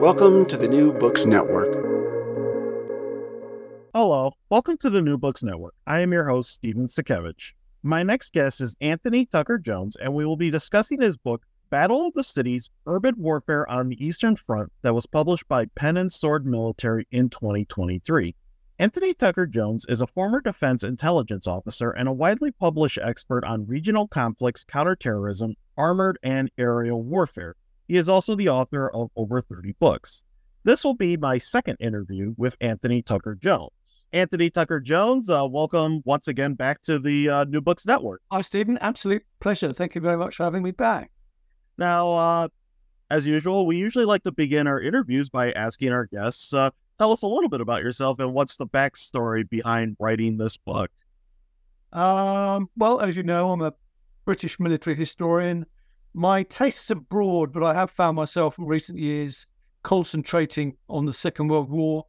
Welcome to the New Books Network. Hello, welcome to the New Books Network. I am your host, Stephen Satkiewicz. My next guest is Anthony Tucker Jones, and we will be discussing his book, Battle of the Cities Urban Warfare on the Eastern Front, that was published by Pen and Sword Military in 2023. Anthony Tucker Jones is a former defense intelligence officer and a widely published expert on regional conflicts, counterterrorism, armored and aerial warfare. He is also the author of over 30 books. This will be my second interview with Anthony Tucker Jones. Anthony Tucker Jones, uh, welcome once again back to the uh, New Books Network. Hi, Stephen. Absolute pleasure. Thank you very much for having me back. Now, uh, as usual, we usually like to begin our interviews by asking our guests uh, tell us a little bit about yourself and what's the backstory behind writing this book. Um, well, as you know, I'm a British military historian. My tastes are broad, but I have found myself in recent years concentrating on the Second World War.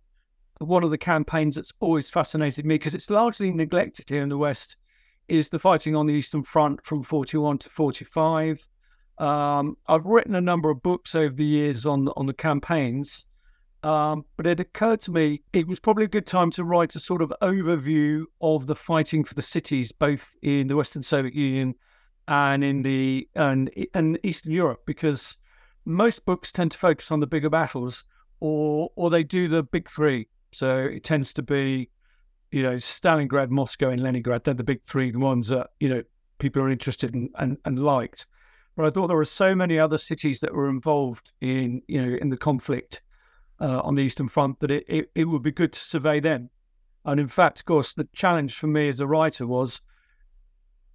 One of the campaigns that's always fascinated me, because it's largely neglected here in the West, is the fighting on the Eastern Front from 41 to 45. Um, I've written a number of books over the years on on the campaigns, um, but it occurred to me it was probably a good time to write a sort of overview of the fighting for the cities, both in the Western Soviet Union and in the and, and Eastern Europe, because most books tend to focus on the bigger battles, or or they do the big three. So it tends to be, you know, Stalingrad, Moscow, and Leningrad. They're the big three, ones that you know people are interested in and, and liked. But I thought there were so many other cities that were involved in you know in the conflict uh, on the Eastern Front that it, it, it would be good to survey them. And in fact, of course, the challenge for me as a writer was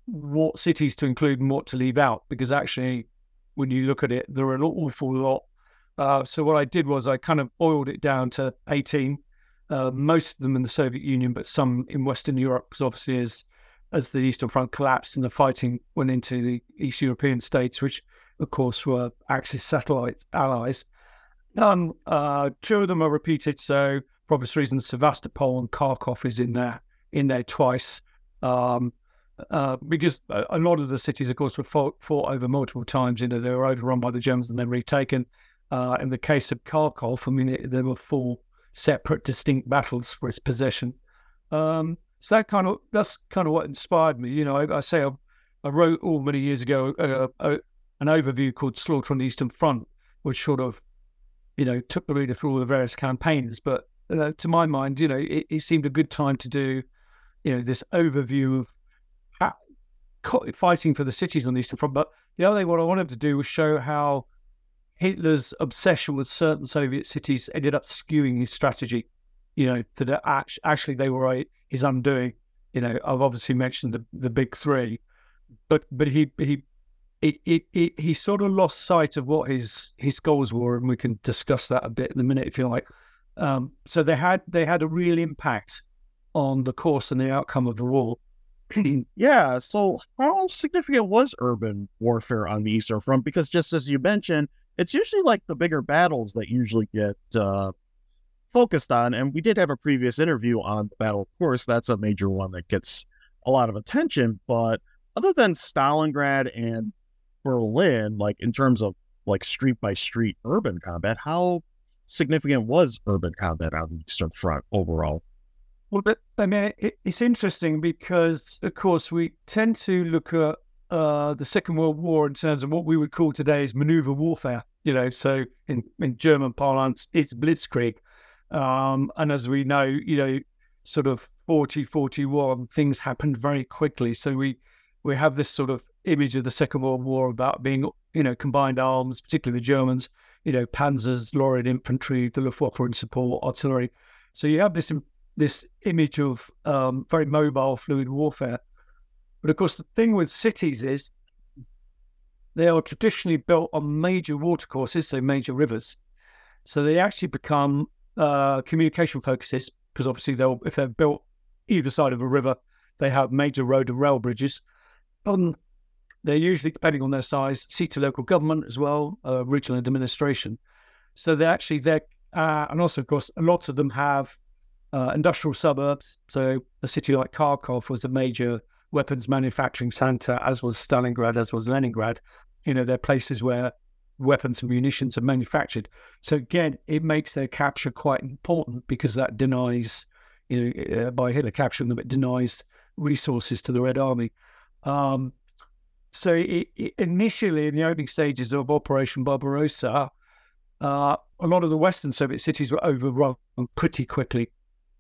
what cities to include and what to leave out, because actually, when you look at it, there are an awful lot. Uh, so what I did was I kind of boiled it down to 18, uh, most of them in the Soviet Union, but some in Western Europe, because obviously as as the Eastern Front collapsed and the fighting went into the East European states, which of course were Axis satellite allies, um, uh, two of them are repeated, so for obvious reasons, Sevastopol and Kharkov is in there in there twice. Um, uh, because a, a, lot of the cities, of course, were fought, fought, over multiple times. You know, they were overrun by the Germans and then retaken. Uh, in the case of Kharkov, I mean, it, there were four separate, distinct battles for its possession. Um, so that kind of that's kind of what inspired me. You know, I, I say I, I, wrote all many years ago uh, uh, an overview called "Slaughter on the Eastern Front," which sort of you know, took the reader through all the various campaigns. But uh, to my mind, you know, it, it, seemed a good time to do, you know, this overview of fighting for the cities on the Eastern Front. But the other thing, what I wanted to do was show how Hitler's obsession with certain Soviet cities ended up skewing his strategy. You know, that actually they were his undoing. You know, I've obviously mentioned the the big three, but but he he it, it, it, he sort of lost sight of what his his goals were, and we can discuss that a bit in a minute if you like. Um, so they had they had a real impact on the course and the outcome of the war. yeah. So how significant was urban warfare on the Eastern Front? Because just as you mentioned, it's usually like the bigger battles that usually get uh, focused on. And we did have a previous interview on the Battle of Kursk. That's a major one that gets a lot of attention. But other than Stalingrad and Berlin, like in terms of like street by street urban combat, how significant was urban combat on the Eastern Front overall? Well, but, I mean, it, it's interesting because, of course, we tend to look at uh, the Second World War in terms of what we would call today's maneuver warfare. You know, so in, in German parlance, it's blitzkrieg. Um, and as we know, you know, sort of 40, 41, things happened very quickly. So we we have this sort of image of the Second World War about being, you know, combined arms, particularly the Germans, you know, panzers, lorried infantry, the Luftwaffe in support, artillery. So you have this this image of um, very mobile, fluid warfare. But of course, the thing with cities is they are traditionally built on major watercourses, so major rivers. So they actually become uh, communication focuses because obviously they'll if they're built either side of a river, they have major road and rail bridges. Um, they're usually, depending on their size, seat of local government as well, uh, regional administration. So they're actually there, uh, and also of course, lots of them have uh, industrial suburbs. So a city like Kharkov was a major weapons manufacturing center, as was Stalingrad, as was Leningrad. You know, they're places where weapons and munitions are manufactured. So again, it makes their capture quite important because that denies, you know, uh, by Hitler capturing them, it denies resources to the Red Army. Um, so it, it, initially, in the opening stages of Operation Barbarossa, uh, a lot of the Western Soviet cities were overrun pretty quickly.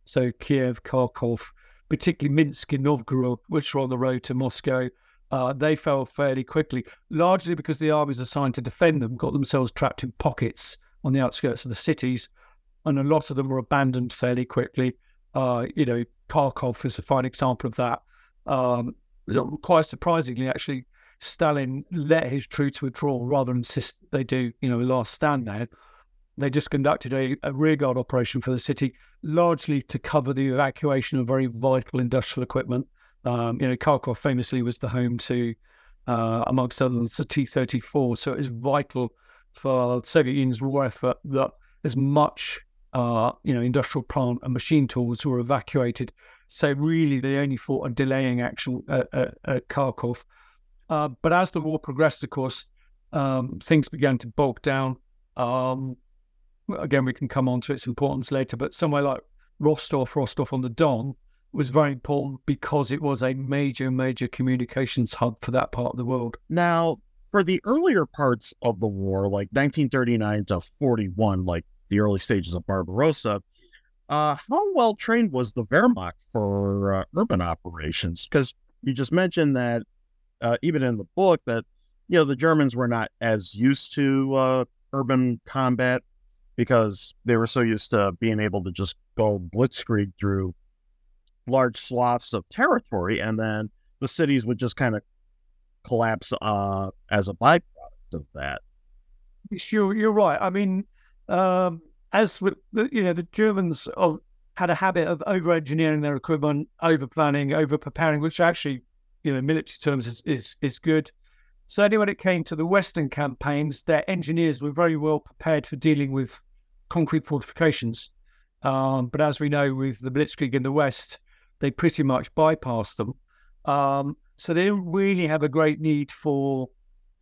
So Kiev, Kharkov, particularly Minsk and Novgorod, which were on the road to Moscow, uh, they fell fairly quickly, largely because the armies assigned to defend them got themselves trapped in pockets on the outskirts of the cities, and a lot of them were abandoned fairly quickly. Uh, you know, Kharkov is a fine example of that. Um, quite surprisingly, actually, Stalin let his troops withdraw rather than insist they do, you know, a last stand there. They just conducted a, a rearguard operation for the city, largely to cover the evacuation of very vital industrial equipment um, you know, Kharkov famously was the home to, uh, amongst others, the T 34. So it is vital for the Soviet Union's war effort that as much, uh, you know, industrial plant and machine tools were evacuated. So really, they only fought a delaying action at, at, at Kharkov. Uh, but as the war progressed, of course, um, things began to bulk down. Um, again, we can come on to its importance later, but somewhere like Rostov, Rostov on the Don, was very important because it was a major, major communications hub for that part of the world. Now, for the earlier parts of the war, like 1939 to 41, like the early stages of Barbarossa, uh, how well trained was the Wehrmacht for uh, urban operations? Because you just mentioned that uh, even in the book that you know the Germans were not as used to uh, urban combat because they were so used to being able to just go blitzkrieg through large swaths of territory, and then the cities would just kind of collapse uh, as a byproduct of that. Sure, you're right. I mean, um, as with the, you know, the Germans of, had a habit of over engineering their equipment, over planning, over preparing, which actually, you know, military terms is, is is good. Certainly, when it came to the Western campaigns, their engineers were very well prepared for dealing with concrete fortifications. Um, but as we know, with the Blitzkrieg in the West, they pretty much bypassed them. Um, so they don't really have a great need for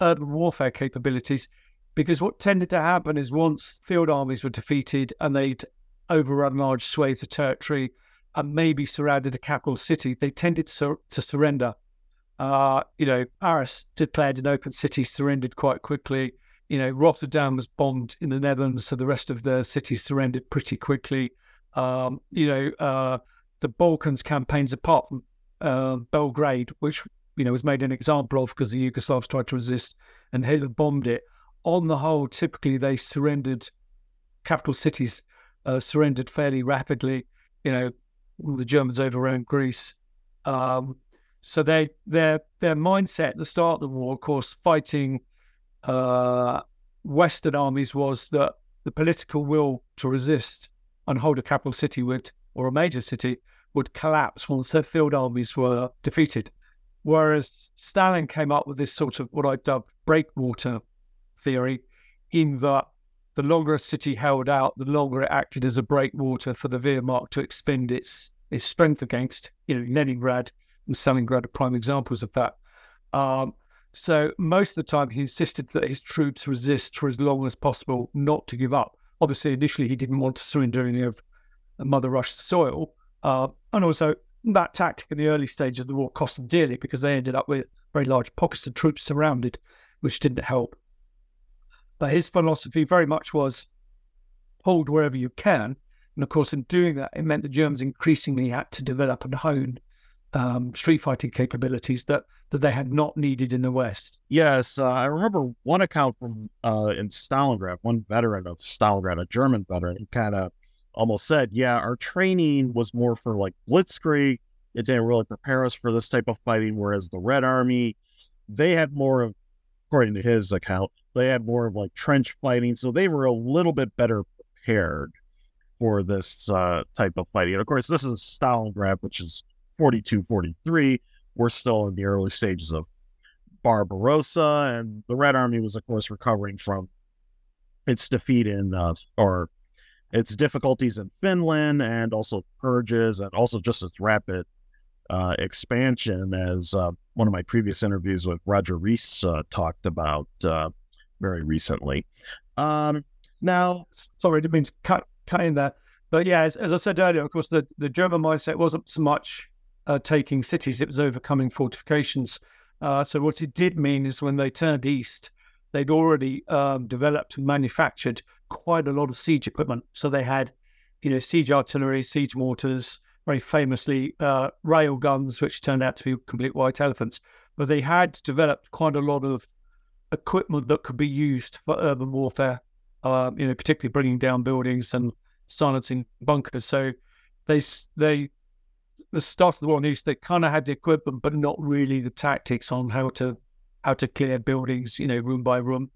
urban warfare capabilities because what tended to happen is once field armies were defeated and they'd overrun large swathes of territory and maybe surrounded a capital city, they tended to, to surrender. Uh, you know, Paris declared an open city, surrendered quite quickly. You know, Rotterdam was bombed in the Netherlands, so the rest of the cities surrendered pretty quickly. Um, you know, uh, the Balkans campaigns, apart from uh, Belgrade, which you know was made an example of because the Yugoslavs tried to resist and Hitler bombed it. On the whole, typically they surrendered. Capital cities uh, surrendered fairly rapidly. You know, the Germans overran Greece. Um, so they their their mindset at the start of the war, of course, fighting uh, Western armies was that the political will to resist and hold a capital city would or a major city would collapse once their field armies were defeated. Whereas Stalin came up with this sort of what I dubbed breakwater theory. in that the longer a city held out, the longer it acted as a breakwater for the Wehrmacht to expend its its strength against. You know, Leningrad and Stalingrad are prime examples of that. Um, so most of the time, he insisted that his troops resist for as long as possible, not to give up. Obviously, initially he didn't want to surrender any of Mother Russia's soil, uh, and also that tactic in the early stages of the war cost them dearly because they ended up with very large pockets of troops surrounded, which didn't help. But his philosophy very much was hold wherever you can. And of course, in doing that, it meant the Germans increasingly had to develop and hone um, street fighting capabilities that, that they had not needed in the West. Yes, uh, I remember one account from uh, in Stalingrad, one veteran of Stalingrad, a German veteran, kind of almost said, "Yeah, our training was more for like blitzkrieg. It didn't really prepare us for this type of fighting. Whereas the Red Army, they had more of, according to his account, they had more of like trench fighting, so they were a little bit better prepared for this uh, type of fighting. And of course, this is Stalingrad, which is 42, 43. We're still in the early stages of Barbarossa, and the Red Army was, of course, recovering from its defeat in uh, or its difficulties in Finland and also purges and also just its rapid uh, expansion, as uh, one of my previous interviews with Roger Reese uh, talked about uh, very recently. Um, now, sorry, I didn't mean to cut, cut in there. But yeah, as, as I said earlier, of course, the, the German mindset wasn't so much uh, taking cities, it was overcoming fortifications. Uh, so what it did mean is when they turned east, they'd already um, developed and manufactured quite a lot of siege equipment. So they had, you know, siege artillery, siege mortars, very famously uh, rail guns, which turned out to be complete white elephants. But they had developed quite a lot of equipment that could be used for urban warfare. Um, you know, particularly bringing down buildings and silencing bunkers. So they they the start of the in the they kind of had the equipment, but not really the tactics on how to how to clear buildings, you know, room by room.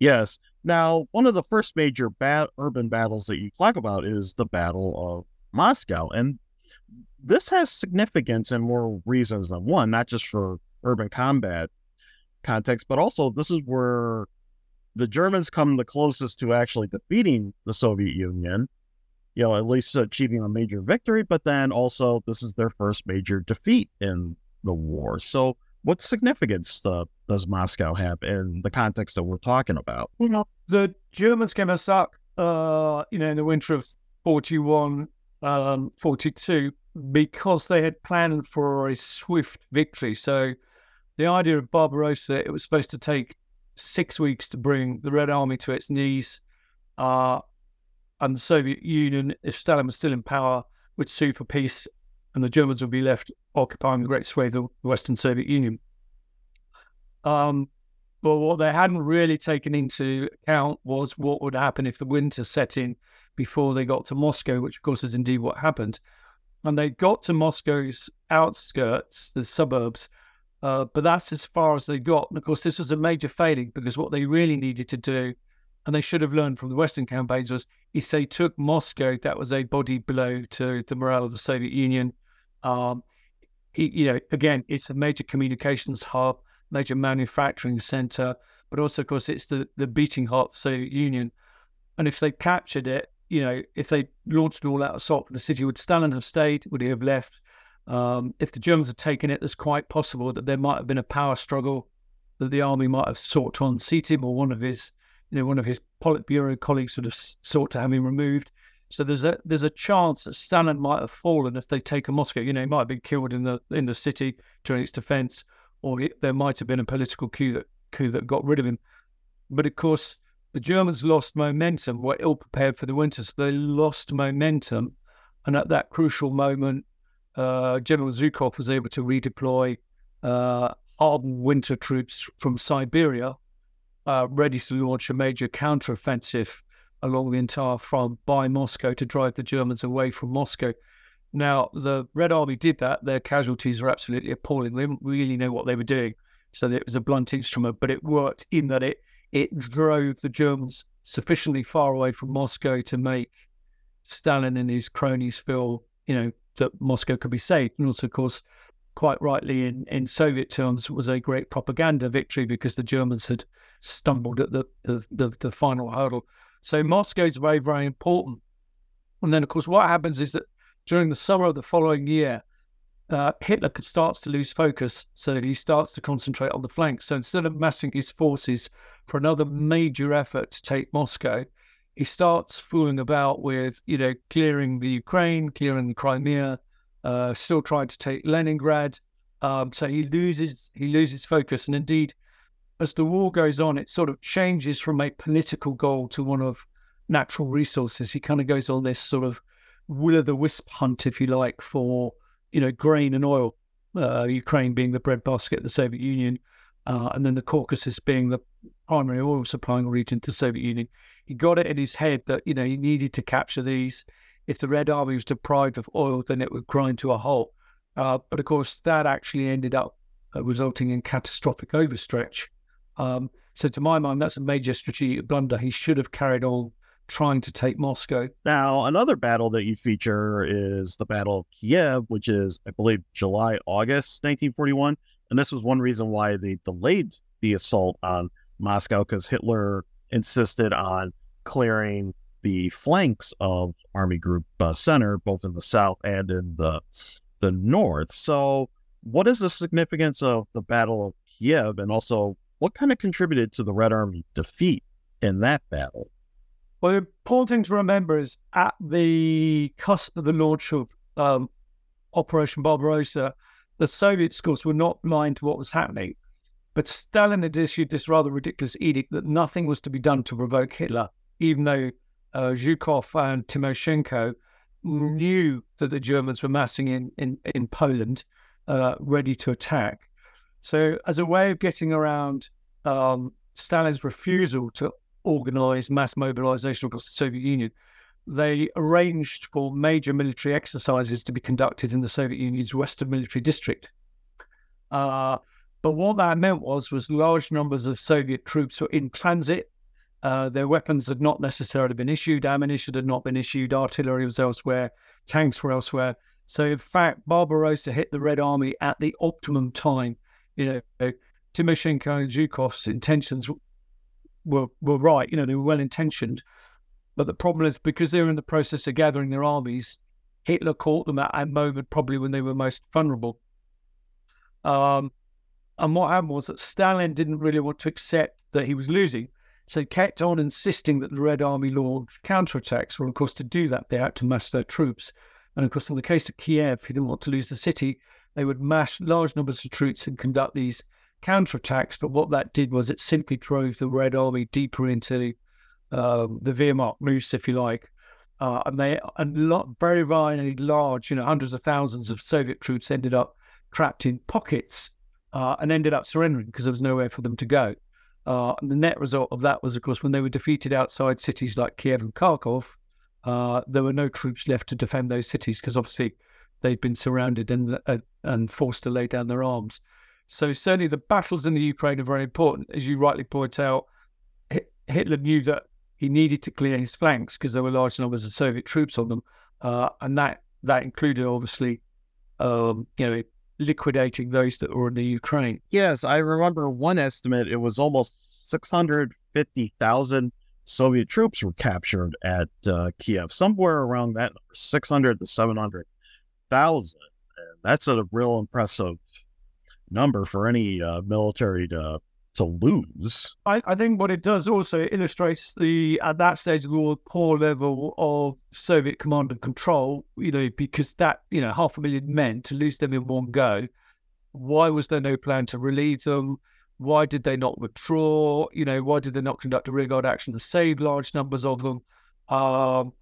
Yes. Now, one of the first major bat- urban battles that you talk about is the Battle of Moscow. And this has significance and more reasons than one, not just for urban combat context, but also this is where the Germans come the closest to actually defeating the Soviet Union, you know, at least achieving a major victory, but then also this is their first major defeat in the war. So, what significance uh, does Moscow have in the context that we're talking about? Well, the Germans came us up, uh, you know, in the winter of 41, um, 42, because they had planned for a swift victory. So the idea of Barbarossa, it was supposed to take six weeks to bring the Red Army to its knees. Uh, and the Soviet Union, if Stalin was still in power, would sue for peace, and the Germans would be left occupying the great swathe of the Western Soviet Union. Um, but what they hadn't really taken into account was what would happen if the winter set in before they got to Moscow, which of course is indeed what happened. And they got to Moscow's outskirts, the suburbs, uh, but that's as far as they got. And of course, this was a major failing because what they really needed to do, and they should have learned from the Western campaigns, was if they took Moscow, that was a body blow to the morale of the Soviet Union. Um, you know, again, it's a major communications hub major manufacturing center, but also, of course, it's the, the beating heart of the Soviet Union. And if they captured it, you know, if they launched an all-out assault for the city, would Stalin have stayed? Would he have left? Um, if the Germans had taken it, it's quite possible that there might have been a power struggle, that the army might have sought to unseat him, or one of his, you know, one of his Politburo colleagues sort of sought to have him removed. So there's a there's a chance that Stalin might have fallen if they take a Moscow. You know, he might have been killed in the in the city during its defence, or it, there might have been a political coup that coup that got rid of him. But of course, the Germans lost momentum, were ill prepared for the winter, so they lost momentum. And at that crucial moment, uh, General Zhukov was able to redeploy uh, hardened winter troops from Siberia, uh, ready to launch a major counteroffensive along the entire front by Moscow to drive the Germans away from Moscow. Now, the Red Army did that. Their casualties were absolutely appalling. They didn't really know what they were doing. So it was a blunt instrument, but it worked in that it it drove the Germans sufficiently far away from Moscow to make Stalin and his cronies feel, you know, that Moscow could be saved. And also, of course, quite rightly in, in Soviet terms, was a great propaganda victory because the Germans had stumbled at the the, the, the final hurdle. So Moscow is very very important. And then of course what happens is that during the summer of the following year, uh, Hitler starts to lose focus, so he starts to concentrate on the flanks. So instead of massing his forces for another major effort to take Moscow, he starts fooling about with, you know, clearing the Ukraine, clearing the Crimea, uh, still trying to take Leningrad. Um, so he loses he loses focus, and indeed, as the war goes on, it sort of changes from a political goal to one of natural resources. He kind of goes on this sort of will o' the wisp hunt, if you like, for you know grain and oil. Uh, Ukraine being the breadbasket of the Soviet Union, uh, and then the Caucasus being the primary oil supplying region to Soviet Union. He got it in his head that you know he needed to capture these. If the Red Army was deprived of oil, then it would grind to a halt. Uh, but of course, that actually ended up resulting in catastrophic overstretch. Um, so, to my mind, that's a major strategic blunder. He should have carried on trying to take Moscow. Now, another battle that you feature is the Battle of Kiev, which is, I believe, July, August 1941. And this was one reason why they delayed the assault on Moscow because Hitler insisted on clearing the flanks of Army Group uh, Center, both in the south and in the the north. So, what is the significance of the Battle of Kiev, and also what kind of contributed to the Red Army defeat in that battle? Well, the important thing to remember is at the cusp of the launch of um, Operation Barbarossa, the Soviets, of course, were not blind to what was happening. But Stalin had issued this rather ridiculous edict that nothing was to be done to provoke Hitler, even though uh, Zhukov and Timoshenko knew that the Germans were massing in, in, in Poland, uh, ready to attack. So, as a way of getting around um, Stalin's refusal to organize mass mobilization across the Soviet Union, they arranged for major military exercises to be conducted in the Soviet Union's Western Military District. Uh, but what that meant was was large numbers of Soviet troops were in transit. Uh, their weapons had not necessarily been issued, ammunition had not been issued, artillery was elsewhere, tanks were elsewhere. So in fact, Barbarossa hit the Red Army at the optimum time. You know, Timoshenko and Zhukov's intentions were were right. You know, they were well intentioned, but the problem is because they were in the process of gathering their armies, Hitler caught them at a moment probably when they were most vulnerable. Um, and what happened was that Stalin didn't really want to accept that he was losing, so he kept on insisting that the Red Army launch counterattacks. Well, of course, to do that, they had to mass their troops. And of course, in the case of Kiev, he didn't want to lose the city. They would mass large numbers of troops and conduct these counterattacks, but what that did was it simply drove the Red Army deeper into um, the Wehrmacht moose, if you like. Uh, and they and lot, very, very large, you know, hundreds of thousands of Soviet troops ended up trapped in pockets uh, and ended up surrendering because there was nowhere for them to go. Uh, and the net result of that was, of course, when they were defeated outside cities like Kiev and Kharkov, uh, there were no troops left to defend those cities because obviously they'd been surrounded and uh, and forced to lay down their arms. So certainly the battles in the Ukraine are very important. As you rightly point out, Hitler knew that he needed to clear his flanks because there were large numbers of Soviet troops on them, uh, and that that included obviously, um, you know, liquidating those that were in the Ukraine. Yes, I remember one estimate. It was almost six hundred fifty thousand Soviet troops were captured at uh, Kiev, somewhere around that number, six hundred to seven hundred thousand. That's a real impressive number for any uh, military to to lose. I, I, think what it does also illustrates the at that stage the war poor level of Soviet command and control. You know, because that you know half a million men to lose them in one go. Why was there no plan to relieve them? Why did they not withdraw? You know, why did they not conduct a rearguard action to save large numbers of them? Um,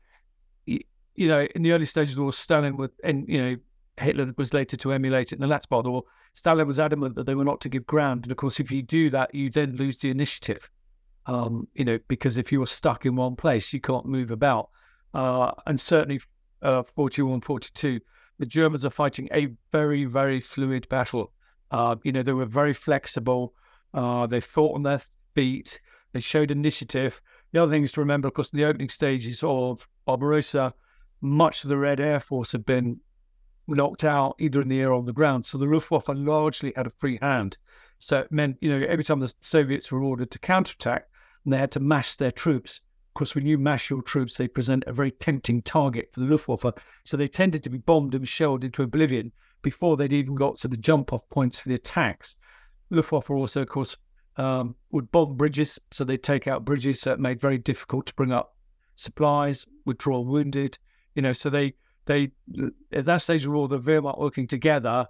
you know, in the early stages of war, Stalin would, and you know, Hitler was later to emulate it in the latter of. Stalin was adamant that they were not to give ground, and of course, if you do that, you then lose the initiative. Um, you know, because if you're stuck in one place, you can't move about. Uh, and certainly, uh, 41, 42, the Germans are fighting a very, very fluid battle. Uh, you know, they were very flexible. Uh, they fought on their feet. They showed initiative. The other thing is to remember, of course, in the opening stages of Barbarossa, much of the Red Air Force had been knocked out either in the air or on the ground. So the Luftwaffe largely had a free hand. So it meant, you know, every time the Soviets were ordered to counterattack, and they had to mash their troops. Of course, when you mash your troops, they present a very tempting target for the Luftwaffe. So they tended to be bombed and shelled into oblivion before they'd even got to the jump off points for the attacks. Luftwaffe also, of course, um, would bomb bridges. So they'd take out bridges. So it made very difficult to bring up supplies, withdraw wounded. You know, so they, they at that stage of war, the Wehrmacht working together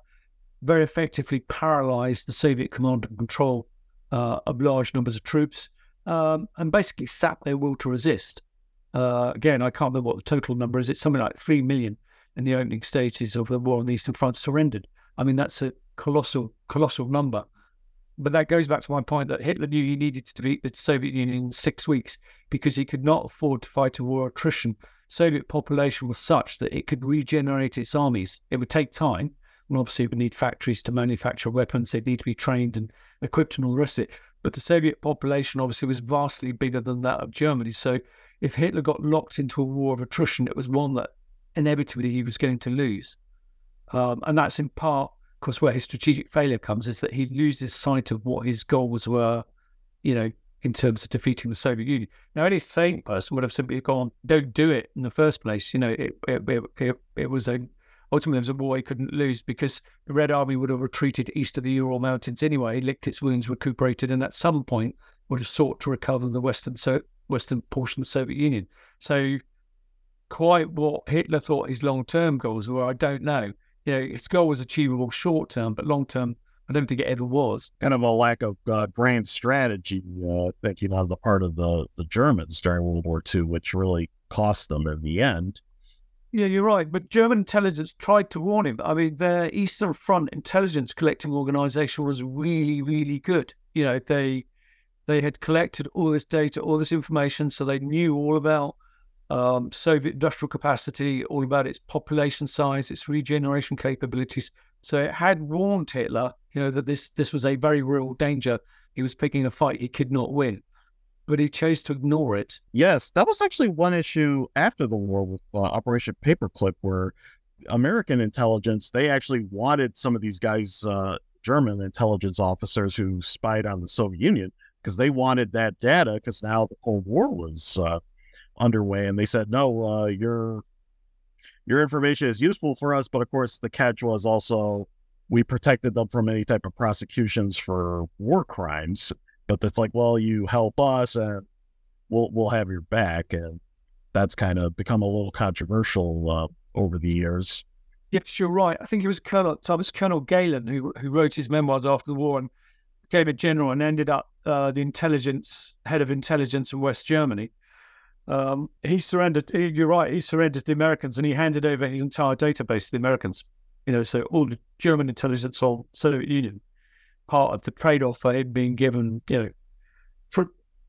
very effectively paralyzed the Soviet command and control uh, of large numbers of troops um, and basically sapped their will to resist. Uh, again, I can't remember what the total number is. It's something like 3 million in the opening stages of the war on the Eastern Front surrendered. I mean, that's a colossal, colossal number. But that goes back to my point that Hitler knew he needed to beat the Soviet Union in six weeks because he could not afford to fight a war attrition. Soviet population was such that it could regenerate its armies. It would take time, and obviously, it would need factories to manufacture weapons. They'd need to be trained and equipped and all the rest of it. But the Soviet population obviously was vastly bigger than that of Germany. So if Hitler got locked into a war of attrition, it was one that inevitably he was going to lose. Um, and that's in part, of course, where his strategic failure comes is that he loses sight of what his goals were, you know, in terms of defeating the Soviet Union. Now, any sane person would have simply gone, don't do it in the first place. You know, it, it, it, it was a ultimately it was a war he couldn't lose because the Red Army would have retreated east of the Ural Mountains anyway, licked its wounds, recuperated, and at some point would have sought to recover the western so, western portion of the Soviet Union. So, quite what Hitler thought his long term goals were, I don't know. You know, his goal was achievable short term, but long term, I don't think it ever was. Kind of a lack of uh, grand strategy, uh, thinking on the part of the, the Germans during World War II, which really cost them in the end. Yeah, you're right. But German intelligence tried to warn him. I mean, their Eastern Front intelligence collecting organization was really, really good. You know, they they had collected all this data, all this information, so they knew all about um, Soviet industrial capacity, all about its population size, its regeneration capabilities. So it had warned Hitler, you know, that this this was a very real danger. He was picking a fight he could not win but he chose to ignore it. Yes, that was actually one issue after the war with uh, Operation Paperclip, where American intelligence they actually wanted some of these guys, uh, German intelligence officers who spied on the Soviet Union, because they wanted that data because now the Cold War was uh, underway, and they said, "No, uh, your information is useful for us, but of course the catch was also." We protected them from any type of prosecutions for war crimes but it's like, well, you help us and we'll we'll have your back, and that's kind of become a little controversial uh, over the years. Yes, you're right. I think it was Colonel Thomas Colonel Gehlen who who wrote his memoirs after the war and became a general and ended up uh, the intelligence head of intelligence in West Germany. Um, he surrendered. You're right. He surrendered to the Americans and he handed over his entire database to the Americans. You know, so all the German intelligence on Soviet Union part of the trade-off for him being given, you know, for,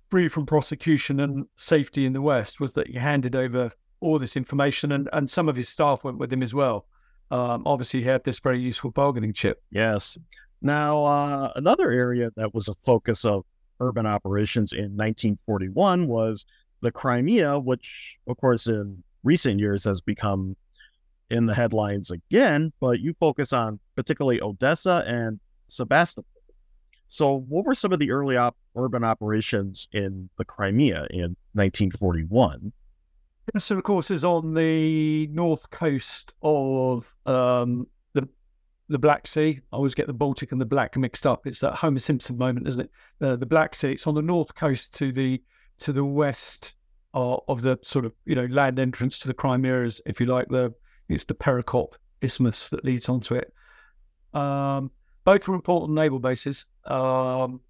free from prosecution and safety in the West was that he handed over all this information, and and some of his staff went with him as well. Um, obviously, he had this very useful bargaining chip. Yes. Now, uh, another area that was a focus of urban operations in 1941 was the Crimea, which, of course, in recent years has become in the headlines again. But you focus on particularly Odessa and Sebastopol. So, what were some of the early op- urban operations in the Crimea in 1941? So, of course, is on the north coast of um, the the Black Sea. I always get the Baltic and the Black mixed up. It's that Homer Simpson moment, isn't it? Uh, the Black Sea. It's on the north coast to the to the west uh, of the sort of you know land entrance to the Crimea, is if you like the it's the Perekop Isthmus that leads onto it. Um, both were important naval bases. Um,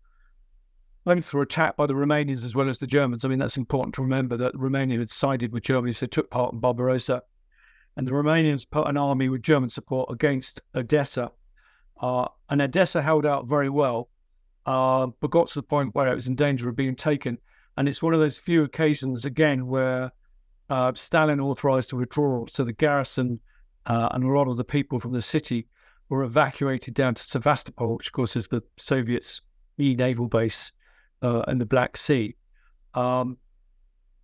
both were attacked by the Romanians as well as the Germans. I mean, that's important to remember that Romania had sided with Germany, so took part in Barbarossa. And the Romanians put an army with German support against Odessa. Uh, and Odessa held out very well, uh, but got to the point where it was in danger of being taken. And it's one of those few occasions, again, where uh, Stalin authorized a withdrawal. So the garrison uh, and a lot of the people from the city were evacuated down to Sevastopol, which of course is the Soviets' key naval base uh, in the Black Sea. Um,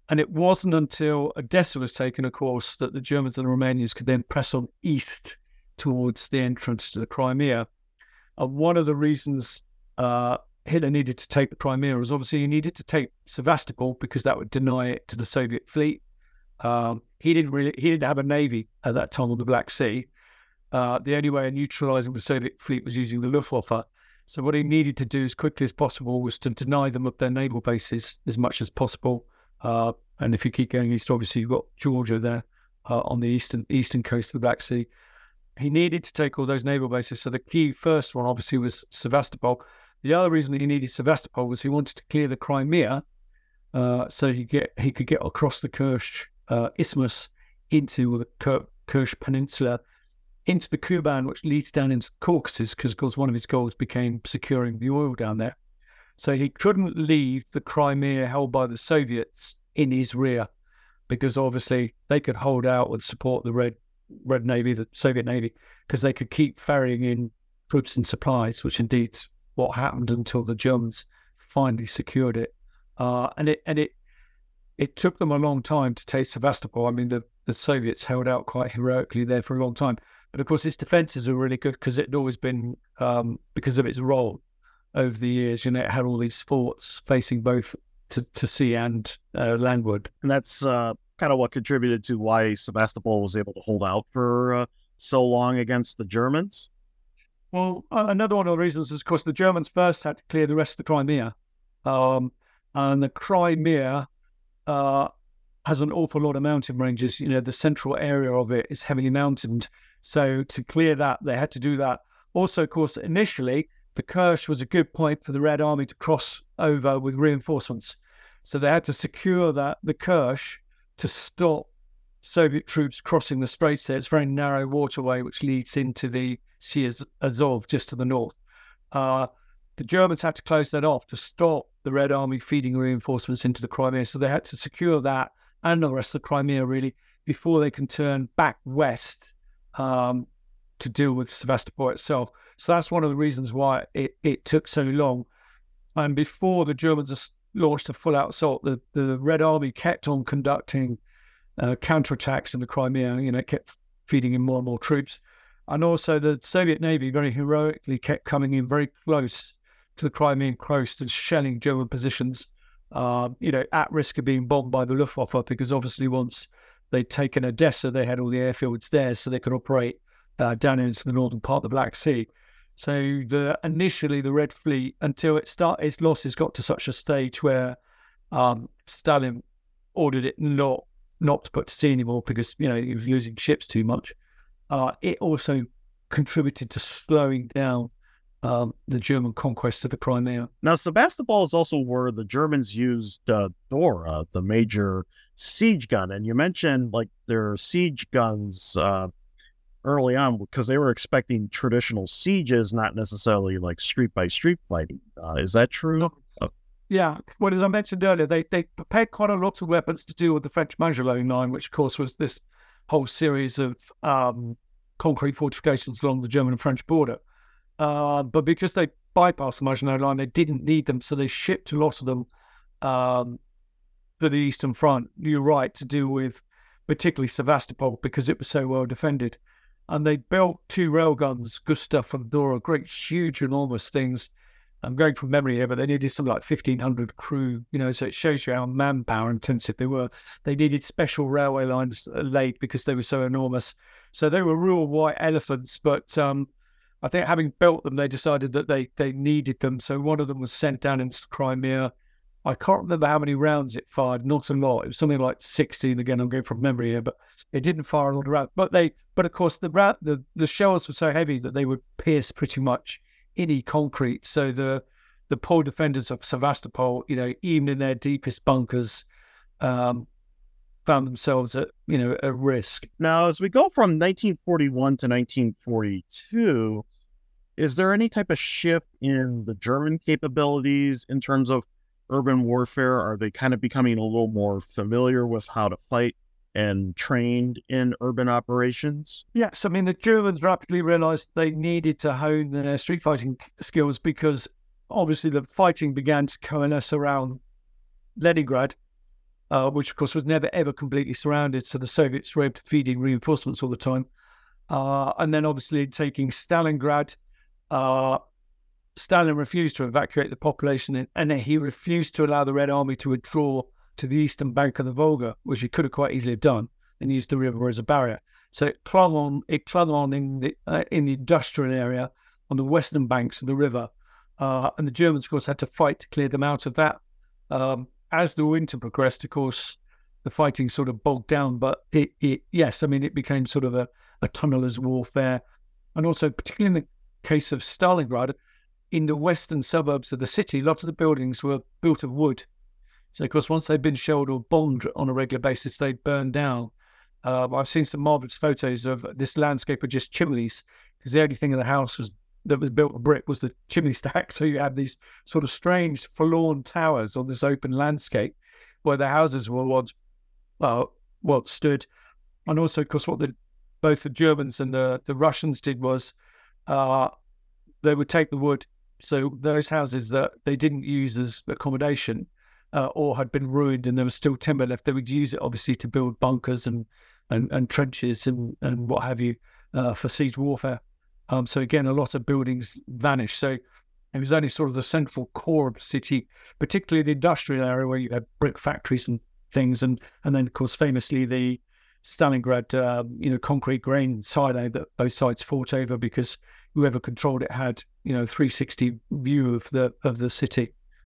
and it wasn't until Odessa was taken, of course, that the Germans and the Romanians could then press on east towards the entrance to the Crimea. And one of the reasons uh, Hitler needed to take the Crimea was obviously he needed to take Sevastopol because that would deny it to the Soviet fleet. Um, he didn't really he didn't have a navy at that time on the Black Sea. Uh, the only way of neutralizing the Soviet fleet was using the Luftwaffe. So what he needed to do as quickly as possible was to deny them of their naval bases as much as possible. Uh, and if you keep going east, obviously you've got Georgia there uh, on the eastern eastern coast of the Black Sea. He needed to take all those naval bases. So the key first one obviously was Sevastopol. The other reason he needed Sevastopol was he wanted to clear the Crimea, uh, so he get he could get across the Kerch uh, Isthmus into the Kerch Peninsula, into the Kuban, which leads down into the Caucasus, because of course one of his goals became securing the oil down there. So he couldn't leave the Crimea held by the Soviets in his rear, because obviously they could hold out and support the Red Red Navy, the Soviet Navy, because they could keep ferrying in troops and supplies, which indeed what happened until the Germans finally secured it. Uh, and it and it it took them a long time to take Sevastopol. I mean, the, the Soviets held out quite heroically there for a long time. But of course, its defenses were really good because it had always been, um, because of its role over the years, you know, it had all these forts facing both to, to sea and uh, landward. And that's uh, kind of what contributed to why Sevastopol was able to hold out for uh, so long against the Germans. Well, another one of the reasons is, of course, the Germans first had to clear the rest of the Crimea. Um, and the Crimea uh, has an awful lot of mountain ranges. You know, the central area of it is heavily mountained. So to clear that, they had to do that. Also, of course, initially, the Kerch was a good point for the Red Army to cross over with reinforcements. So they had to secure that the Kerch to stop Soviet troops crossing the straits there. It's a very narrow waterway which leads into the Sea of Azov just to the north. Uh, the Germans had to close that off to stop the Red Army feeding reinforcements into the Crimea. So they had to secure that and the rest of the Crimea really before they can turn back west um, to deal with Sevastopol itself. So that's one of the reasons why it, it took so long. And before the Germans launched a full out assault, the, the Red Army kept on conducting uh, counterattacks in the Crimea. You know, kept feeding in more and more troops. And also, the Soviet Navy very heroically kept coming in very close to the Crimean coast and shelling German positions, uh, you know, at risk of being bombed by the Luftwaffe because obviously once they'd taken Odessa, they had all the airfields there so they could operate uh, down into the northern part of the Black Sea. So the initially the Red Fleet, until it start its losses got to such a stage where um, Stalin ordered it not not to put to sea anymore because you know he was losing ships too much uh, it also contributed to slowing down um, the German conquest of the Crimea. Now, Sebastopol is also where the Germans used uh, Dora, the major siege gun. And you mentioned like their siege guns uh, early on because they were expecting traditional sieges, not necessarily like street by street fighting. Uh, is that true? No. Yeah. Well, as I mentioned earlier, they, they prepared quite a lot of weapons to deal with the French Maginot Line, which, of course, was this whole series of um, concrete fortifications along the German and French border. Uh, but because they bypassed the Maginot Line, they didn't need them, so they shipped a lot of them um, to the Eastern Front. You're right to deal with particularly Sevastopol because it was so well defended. And they built two railguns, Gustav and Dora, great, huge, enormous things I'm going from memory here, but they needed something like 1,500 crew, you know, so it shows you how manpower intensive they were. They needed special railway lines uh, laid because they were so enormous. So they were real white elephants, but um, I think having built them, they decided that they, they needed them. So one of them was sent down into Crimea. I can't remember how many rounds it fired, not a lot. It was something like 16. Again, I'm going from memory here, but it didn't fire a lot of rounds. But they, but of course, the the the shells were so heavy that they would pierce pretty much any concrete. So the the poor defenders of Sevastopol, you know, even in their deepest bunkers, um, found themselves at you know at risk. Now, as we go from 1941 to 1942, is there any type of shift in the German capabilities in terms of urban warfare? Are they kind of becoming a little more familiar with how to fight and trained in urban operations? Yes, I mean, the Germans rapidly realized they needed to hone their street fighting skills because obviously the fighting began to coalesce around Leningrad, uh, which of course was never ever completely surrounded. So the Soviets were able to feed in reinforcements all the time. Uh, and then obviously taking Stalingrad, uh, Stalin refused to evacuate the population and he refused to allow the Red Army to withdraw to the eastern bank of the Volga, which he could have quite easily have done and used the river as a barrier. So it clung on. It clung on in the uh, in the industrial area on the western banks of the river, uh, and the Germans, of course, had to fight to clear them out of that. Um, as the winter progressed, of course, the fighting sort of bogged down. But it, it yes, I mean, it became sort of a, a tunneler's warfare, and also particularly in the case of Stalingrad, in the western suburbs of the city, a lot of the buildings were built of wood. So, of course, once they've been shelled or bombed on a regular basis, they'd burn down. Um, I've seen some marvelous photos of this landscape of just chimneys because the only thing in the house was that was built of brick was the chimney stack. So you had these sort of strange, forlorn towers on this open landscape where the houses were once, well, stood. And also, of course, what the both the Germans and the, the Russians did was uh, they would take the wood. So those houses that they didn't use as accommodation uh, or had been ruined and there was still timber left, they would use it obviously to build bunkers and and, and trenches and, and what have you uh, for siege warfare. Um, so again, a lot of buildings vanished. So it was only sort of the central core of the city, particularly the industrial area where you had brick factories and things, and and then of course famously the Stalingrad, uh, you know, concrete grain silo that both sides fought over because whoever controlled it had you know 360 view of the of the city.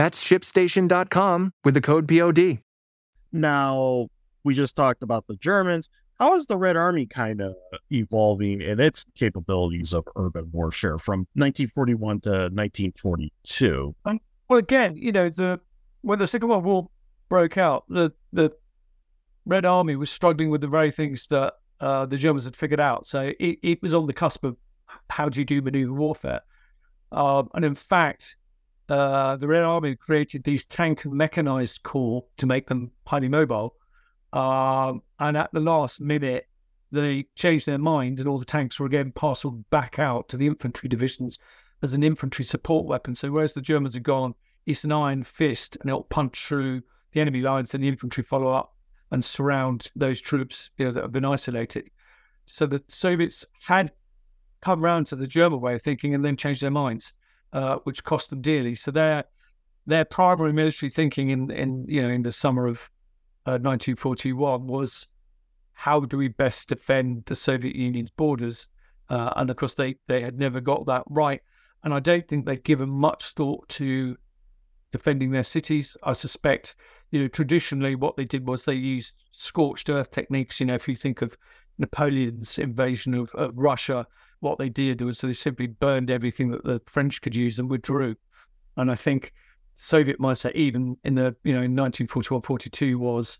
That's shipstation.com with the code POD. Now, we just talked about the Germans. How is the Red Army kind of evolving in its capabilities of urban warfare from 1941 to 1942? Um, well, again, you know, the when the Second World War broke out, the the Red Army was struggling with the very things that uh, the Germans had figured out. So it, it was on the cusp of how do you do maneuver warfare. Um, and in fact, uh, the Red Army created these tank mechanized corps to make them highly mobile. Um, and at the last minute, they changed their mind, and all the tanks were again parceled back out to the infantry divisions as an infantry support weapon. So whereas the Germans had gone, it's an iron fist, and it'll punch through the enemy lines, and the infantry follow up and surround those troops you know, that have been isolated. So the Soviets had come round to the German way of thinking and then changed their minds uh, which cost them dearly. So their their primary military thinking in in you know in the summer of uh, 1941 was how do we best defend the Soviet Union's borders? Uh, and of course, they they had never got that right, and I don't think they'd given much thought to defending their cities. I suspect, you know, traditionally what they did was they used scorched earth techniques. You know, if you think of Napoleon's invasion of, of Russia, what they did was they simply burned everything that the French could use and withdrew. And I think Soviet mindset, even in the you know in 1941, 42, was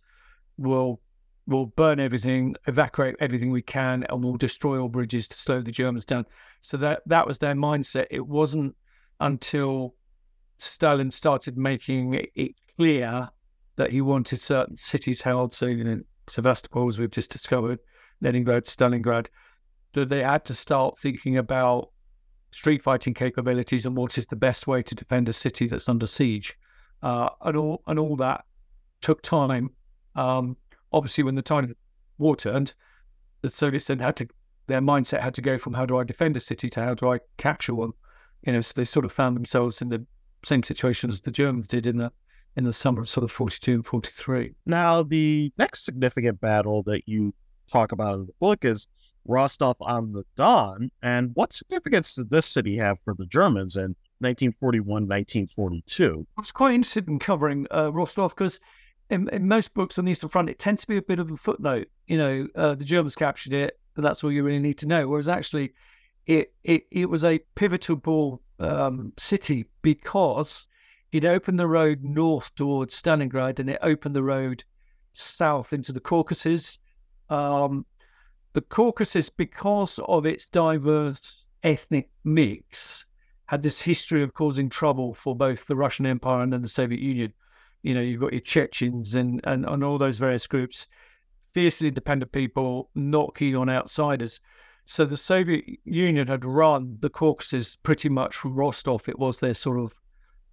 we'll we'll burn everything, evacuate everything we can, and we'll destroy all bridges to slow the Germans down. So that that was their mindset. It wasn't until Stalin started making it clear that he wanted certain cities held. So you know, Sevastopol, as we've just discovered, Leningrad, Stalingrad, that they had to start thinking about street fighting capabilities and what is the best way to defend a city that's under siege. Uh, and all and all that took time. Um, obviously, when the tide of war turned, the Soviets then had to their mindset had to go from how do I defend a city to how do I capture one. You know, so they sort of found themselves in the same situation as the Germans did in the in the summer of sort of 42 and 43. Now, the next significant battle that you talk about in the book is Rostov on the Don. And what significance did this city have for the Germans in 1941, 1942? I was quite interested in covering uh, Rostov because in, in, most books on the Eastern Front, it tends to be a bit of a footnote. You know, uh, the Germans captured it, but that's all you really need to know. Whereas actually, it it, it was a pivotal um, city because it opened the road north towards Stalingrad and it opened the road south into the Caucasus. Um, the Caucasus, because of its diverse ethnic mix, had this history of causing trouble for both the Russian Empire and then the Soviet Union. You know, you've got your Chechens and, and, and all those various groups, fiercely independent people, not keen on outsiders. So the Soviet Union had run the Caucasus pretty much from Rostov. It was their sort of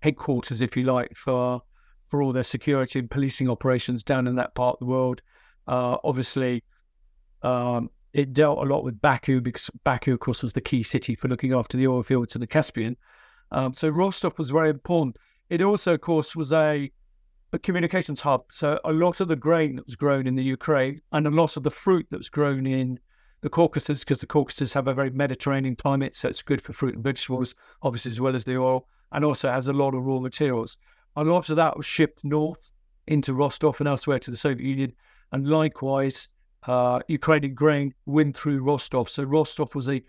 headquarters, if you like, for for all their security and policing operations down in that part of the world. Uh, obviously, um, it dealt a lot with Baku because Baku, of course, was the key city for looking after the oil fields in the Caspian. Um, so Rostov was very important. It also, of course, was a, a, communications hub. So a lot of the grain that was grown in the Ukraine and a lot of the fruit that was grown in the Caucasus, because the Caucasus have a very Mediterranean climate, so it's good for fruit and vegetables, obviously, as well as the oil, and also has a lot of raw materials. A lot of that was shipped north into Rostov and elsewhere to the Soviet Union. And likewise, uh, Ukrainian grain went through Rostov. So Rostov was a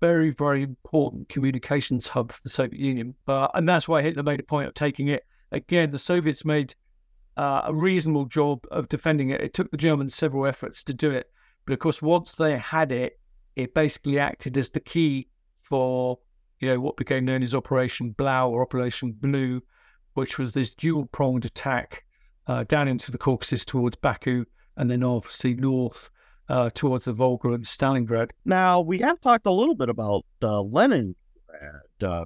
very, very important communications hub for the Soviet Union. Uh, and that's why Hitler made a point of taking it. Again, the Soviets made uh, a reasonable job of defending it. It took the Germans several efforts to do it. But of course, once they had it, it basically acted as the key for you know what became known as Operation Blau or Operation Blue, which was this dual-pronged attack uh, down into the Caucasus towards Baku and then obviously north uh, towards the Volga and Stalingrad. Now, we have talked a little bit about uh, Leningrad, uh,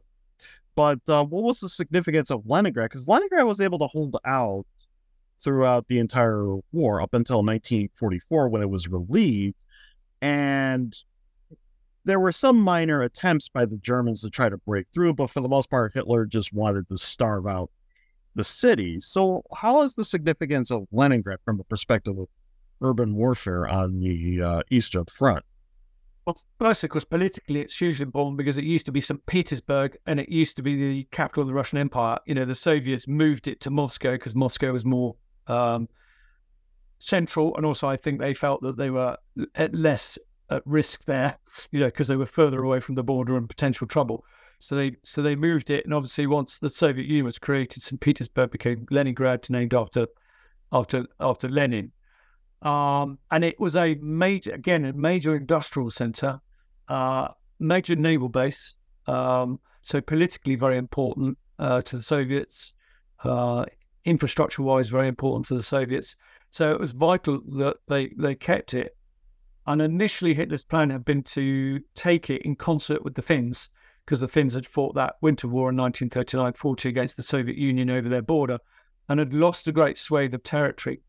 but uh, what was the significance of Leningrad? Because Leningrad was able to hold out throughout the entire war up until 1944 when it was relieved. And there were some minor attempts by the Germans to try to break through, but for the most part, Hitler just wanted to starve out the city. So, how is the significance of Leningrad from the perspective of urban warfare on the uh, Eastern Front? Well, first, of course, politically, it's hugely important because it used to be St. Petersburg and it used to be the capital of the Russian Empire. You know, the Soviets moved it to Moscow because Moscow was more um, central. And also, I think they felt that they were at less at risk there, you know, because they were further away from the border and potential trouble. So they so they moved it, and obviously once the Soviet Union was created, St. Petersburg became Leningrad, named after after after Lenin. Um, and it was a major, again, a major industrial center, uh, major naval base. Um, so politically very important uh, to the Soviets, uh, infrastructure-wise very important to the Soviets. So it was vital that they they kept it. And initially, Hitler's plan had been to take it in concert with the Finns because the Finns had fought that winter war in 1939 40 against the Soviet Union over their border and had lost a great swathe of territory.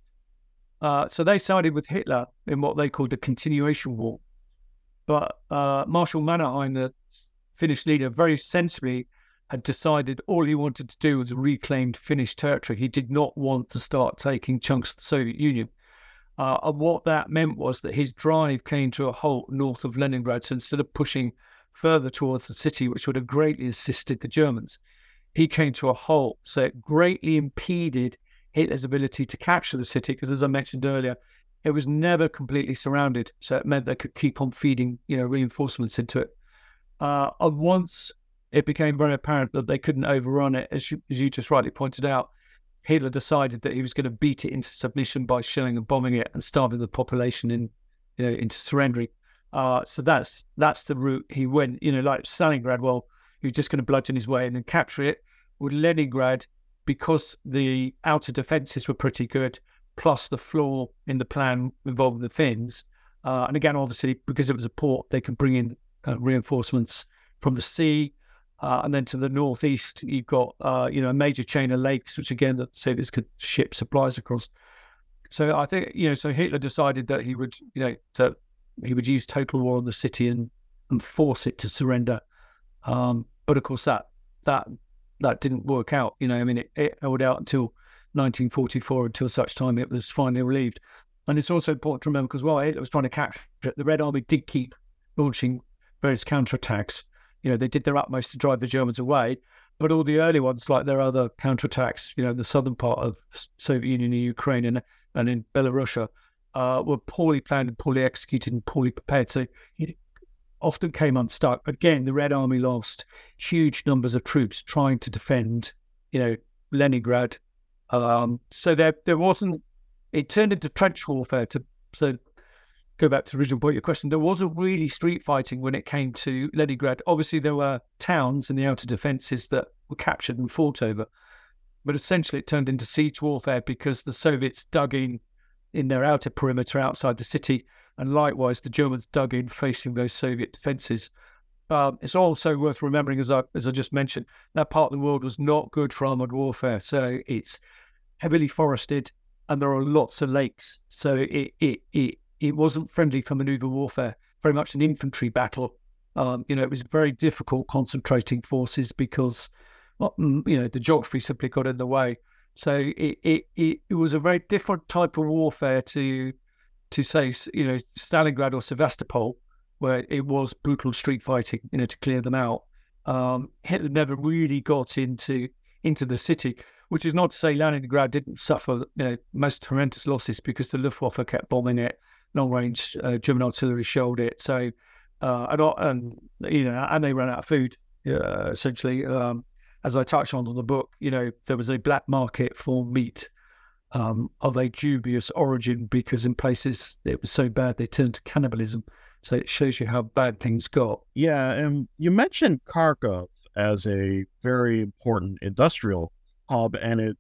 Uh, so they sided with Hitler in what they called the continuation war. But uh, Marshal Mannerheim, the Finnish leader, very sensibly had decided all he wanted to do was reclaim Finnish territory. He did not want to start taking chunks of the Soviet Union. Uh, and what that meant was that his drive came to a halt north of Leningrad. So instead of pushing further towards the city, which would have greatly assisted the Germans. He came to a halt, so it greatly impeded Hitler's ability to capture the city because, as I mentioned earlier, it was never completely surrounded, so it meant they could keep on feeding, you know, reinforcements into it. Uh, and once it became very apparent that they couldn't overrun it, as you, as you just rightly pointed out, Hitler decided that he was going to beat it into submission by shelling and bombing it and starving the population in, you know, into surrendering. Uh, so that's that's the route he went. You know, like Stalingrad. Well, he was just going to bludgeon his way in and capture it. With Leningrad, because the outer defences were pretty good, plus the flaw in the plan involving the Finns, uh, and again, obviously, because it was a port, they could bring in uh, reinforcements from the sea. Uh, and then to the northeast, you've got uh, you know a major chain of lakes, which again the Soviets could ship supplies across. So I think you know, so Hitler decided that he would you know that he would use total war on the city and and force it to surrender. Um, but of course that that that didn't work out. You know, I mean, it, it held out until 1944, until such time it was finally relieved. And it's also important to remember because while Hitler was trying to capture it, the Red Army did keep launching various counterattacks. You know, they did their utmost to drive the Germans away, but all the early ones, like their other counterattacks, you know, in the southern part of Soviet Union and Ukraine and, and in Belarus, uh, were poorly planned and poorly executed and poorly prepared. So often came unstuck. Again, the Red Army lost huge numbers of troops trying to defend, you know, Leningrad. Um, so there, there wasn't. It turned into trench warfare. To so go back to the original point of your question, there wasn't really street fighting when it came to Leningrad. Obviously, there were towns and the outer defences that were captured and fought over, but essentially it turned into siege warfare because the Soviets dug in in their outer perimeter outside the city, and likewise the Germans dug in facing those Soviet defences. Um, it's also worth remembering, as I as I just mentioned, that part of the world was not good for armored warfare. So it's heavily forested, and there are lots of lakes. So it it it it wasn't friendly for manoeuvre warfare. Very much an infantry battle. Um, you know, it was very difficult concentrating forces because, well, mm, you know, the geography simply got in the way. So it, it, it was a very different type of warfare to to say you know Stalingrad or Sevastopol, where it was brutal street fighting, you know, to clear them out. Um, Hitler never really got into into the city, which is not to say Leningrad didn't suffer you know most horrendous losses because the Luftwaffe kept bombing it, long range uh, German artillery shelled it. So uh, and, and you know and they ran out of food uh, essentially. Um, as I touched on in the book, you know, there was a black market for meat um, of a dubious origin because in places it was so bad they turned to cannibalism. So it shows you how bad things got. Yeah, and you mentioned Kharkov as a very important industrial hub, and it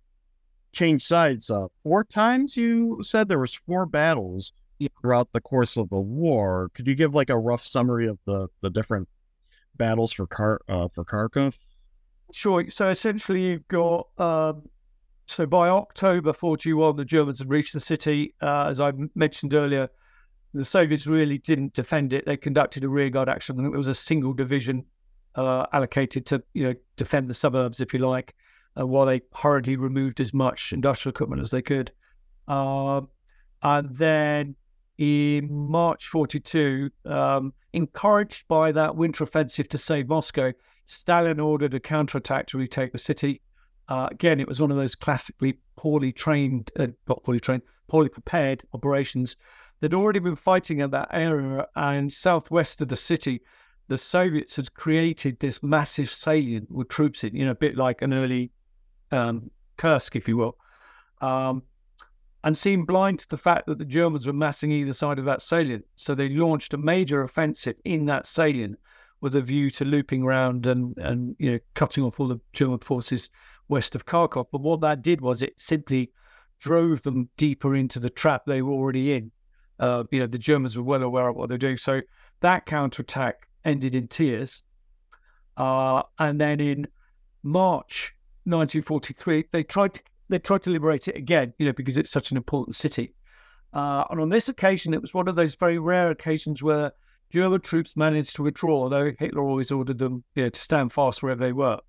changed sides uh, four times. You said there was four battles throughout the course of the war. Could you give like a rough summary of the the different battles for Car uh, for Kharkov? Sure. So essentially, you've got um, so by October 41, the Germans had reached the city. Uh, as I mentioned earlier, the Soviets really didn't defend it. They conducted a rearguard action. and it was a single division uh, allocated to you know defend the suburbs, if you like, uh, while they hurriedly removed as much industrial equipment as they could. Um, and then in March 42, um, encouraged by that winter offensive to save Moscow, Stalin ordered a counterattack to retake the city. Uh, again, it was one of those classically poorly trained, uh, not poorly trained, poorly prepared operations. They'd already been fighting in that area, and southwest of the city, the Soviets had created this massive salient with troops in, you know, a bit like an early um, Kursk, if you will, um, and seemed blind to the fact that the Germans were massing either side of that salient. So they launched a major offensive in that salient with a view to looping around and, and you know cutting off all the German forces west of Kharkov. But what that did was it simply drove them deeper into the trap they were already in. Uh, you know, the Germans were well aware of what they're doing. So that counterattack ended in tears. Uh, and then in March 1943, they tried to they tried to liberate it again, you know, because it's such an important city. Uh, and on this occasion, it was one of those very rare occasions where German troops managed to withdraw, although Hitler always ordered them you know, to stand fast wherever they were.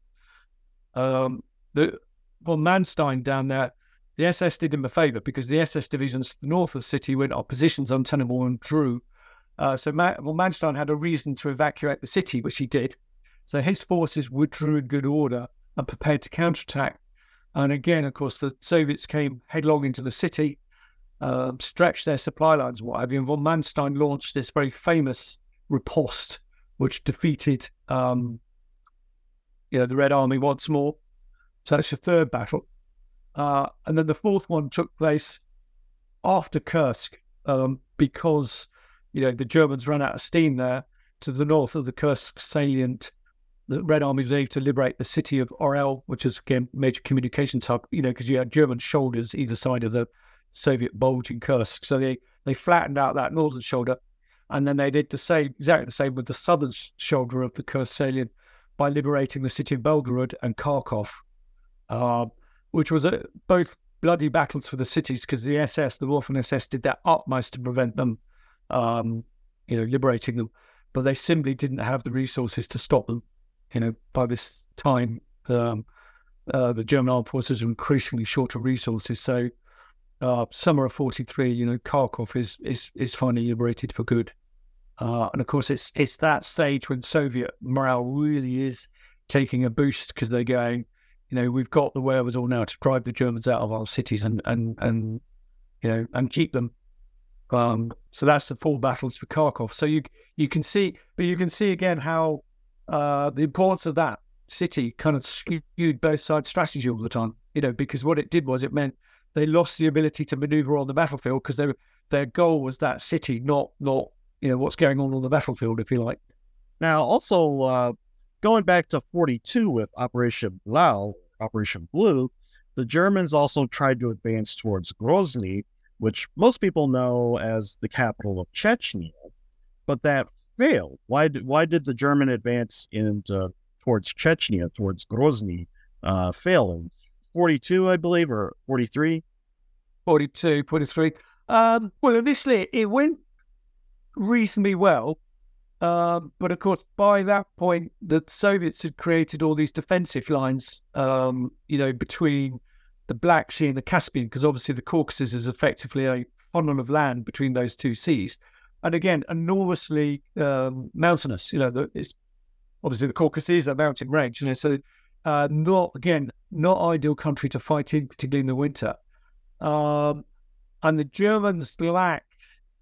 Um, the Manstein down there, the SS did him a favour because the SS divisions north of the city went our positions untenable and drew. Uh, so Ma- well, Manstein had a reason to evacuate the city, which he did. So his forces withdrew in good order and prepared to counterattack. And again, of course, the Soviets came headlong into the city um, stretch their supply lines, what have you. And von Manstein launched this very famous riposte, which defeated um, you know, the Red Army once more. So that's the third battle. Uh, and then the fourth one took place after Kursk um, because you know the Germans ran out of steam there to the north of the Kursk salient. The Red Army was able to liberate the city of Orel, which is again major communications hub. You know because you had German shoulders either side of the Soviet bulge in Kursk. So they, they flattened out that northern shoulder. And then they did the same, exactly the same with the southern shoulder of the Kursk salient. by liberating the city of Belgorod and Kharkov, uh, which was a, both bloody battles for the cities because the SS, the Waffen SS, did their utmost to prevent them, um, you know, liberating them, but they simply didn't have the resources to stop them. You know, by this time, um, uh, the German armed forces are increasingly short of resources. So, uh, summer of '43, you know, Kharkov is is is finally liberated for good. Uh, and of course, it's it's that stage when Soviet morale really is taking a boost because they're going, you know, we've got the wherewithal now to drive the Germans out of our cities and and and you know and keep them. Um, so that's the four battles for Kharkov. So you you can see, but you can see again how uh, the importance of that city kind of skewed both sides' strategy all the time. You know, because what it did was it meant they lost the ability to maneuver on the battlefield because their their goal was that city, not not you know what's going on on the battlefield, if you like. Now, also uh, going back to 42 with Operation Blau, Operation Blue, the Germans also tried to advance towards Grozny, which most people know as the capital of Chechnya, but that failed. Why did why did the German advance into towards Chechnya, towards Grozny, uh, fail in 42, I believe, or 43? 42, 43. Um, well, initially it went reasonably well. Um, but of course, by that point, the Soviets had created all these defensive lines, um, you know, between the Black Sea and the Caspian, because obviously the Caucasus is effectively a funnel of land between those two seas. And again, enormously um, mountainous. You know, the, it's obviously the Caucasus is a mountain range, you know, so uh, not again not ideal country to fight in, particularly in the winter. Um, and the Germans lacked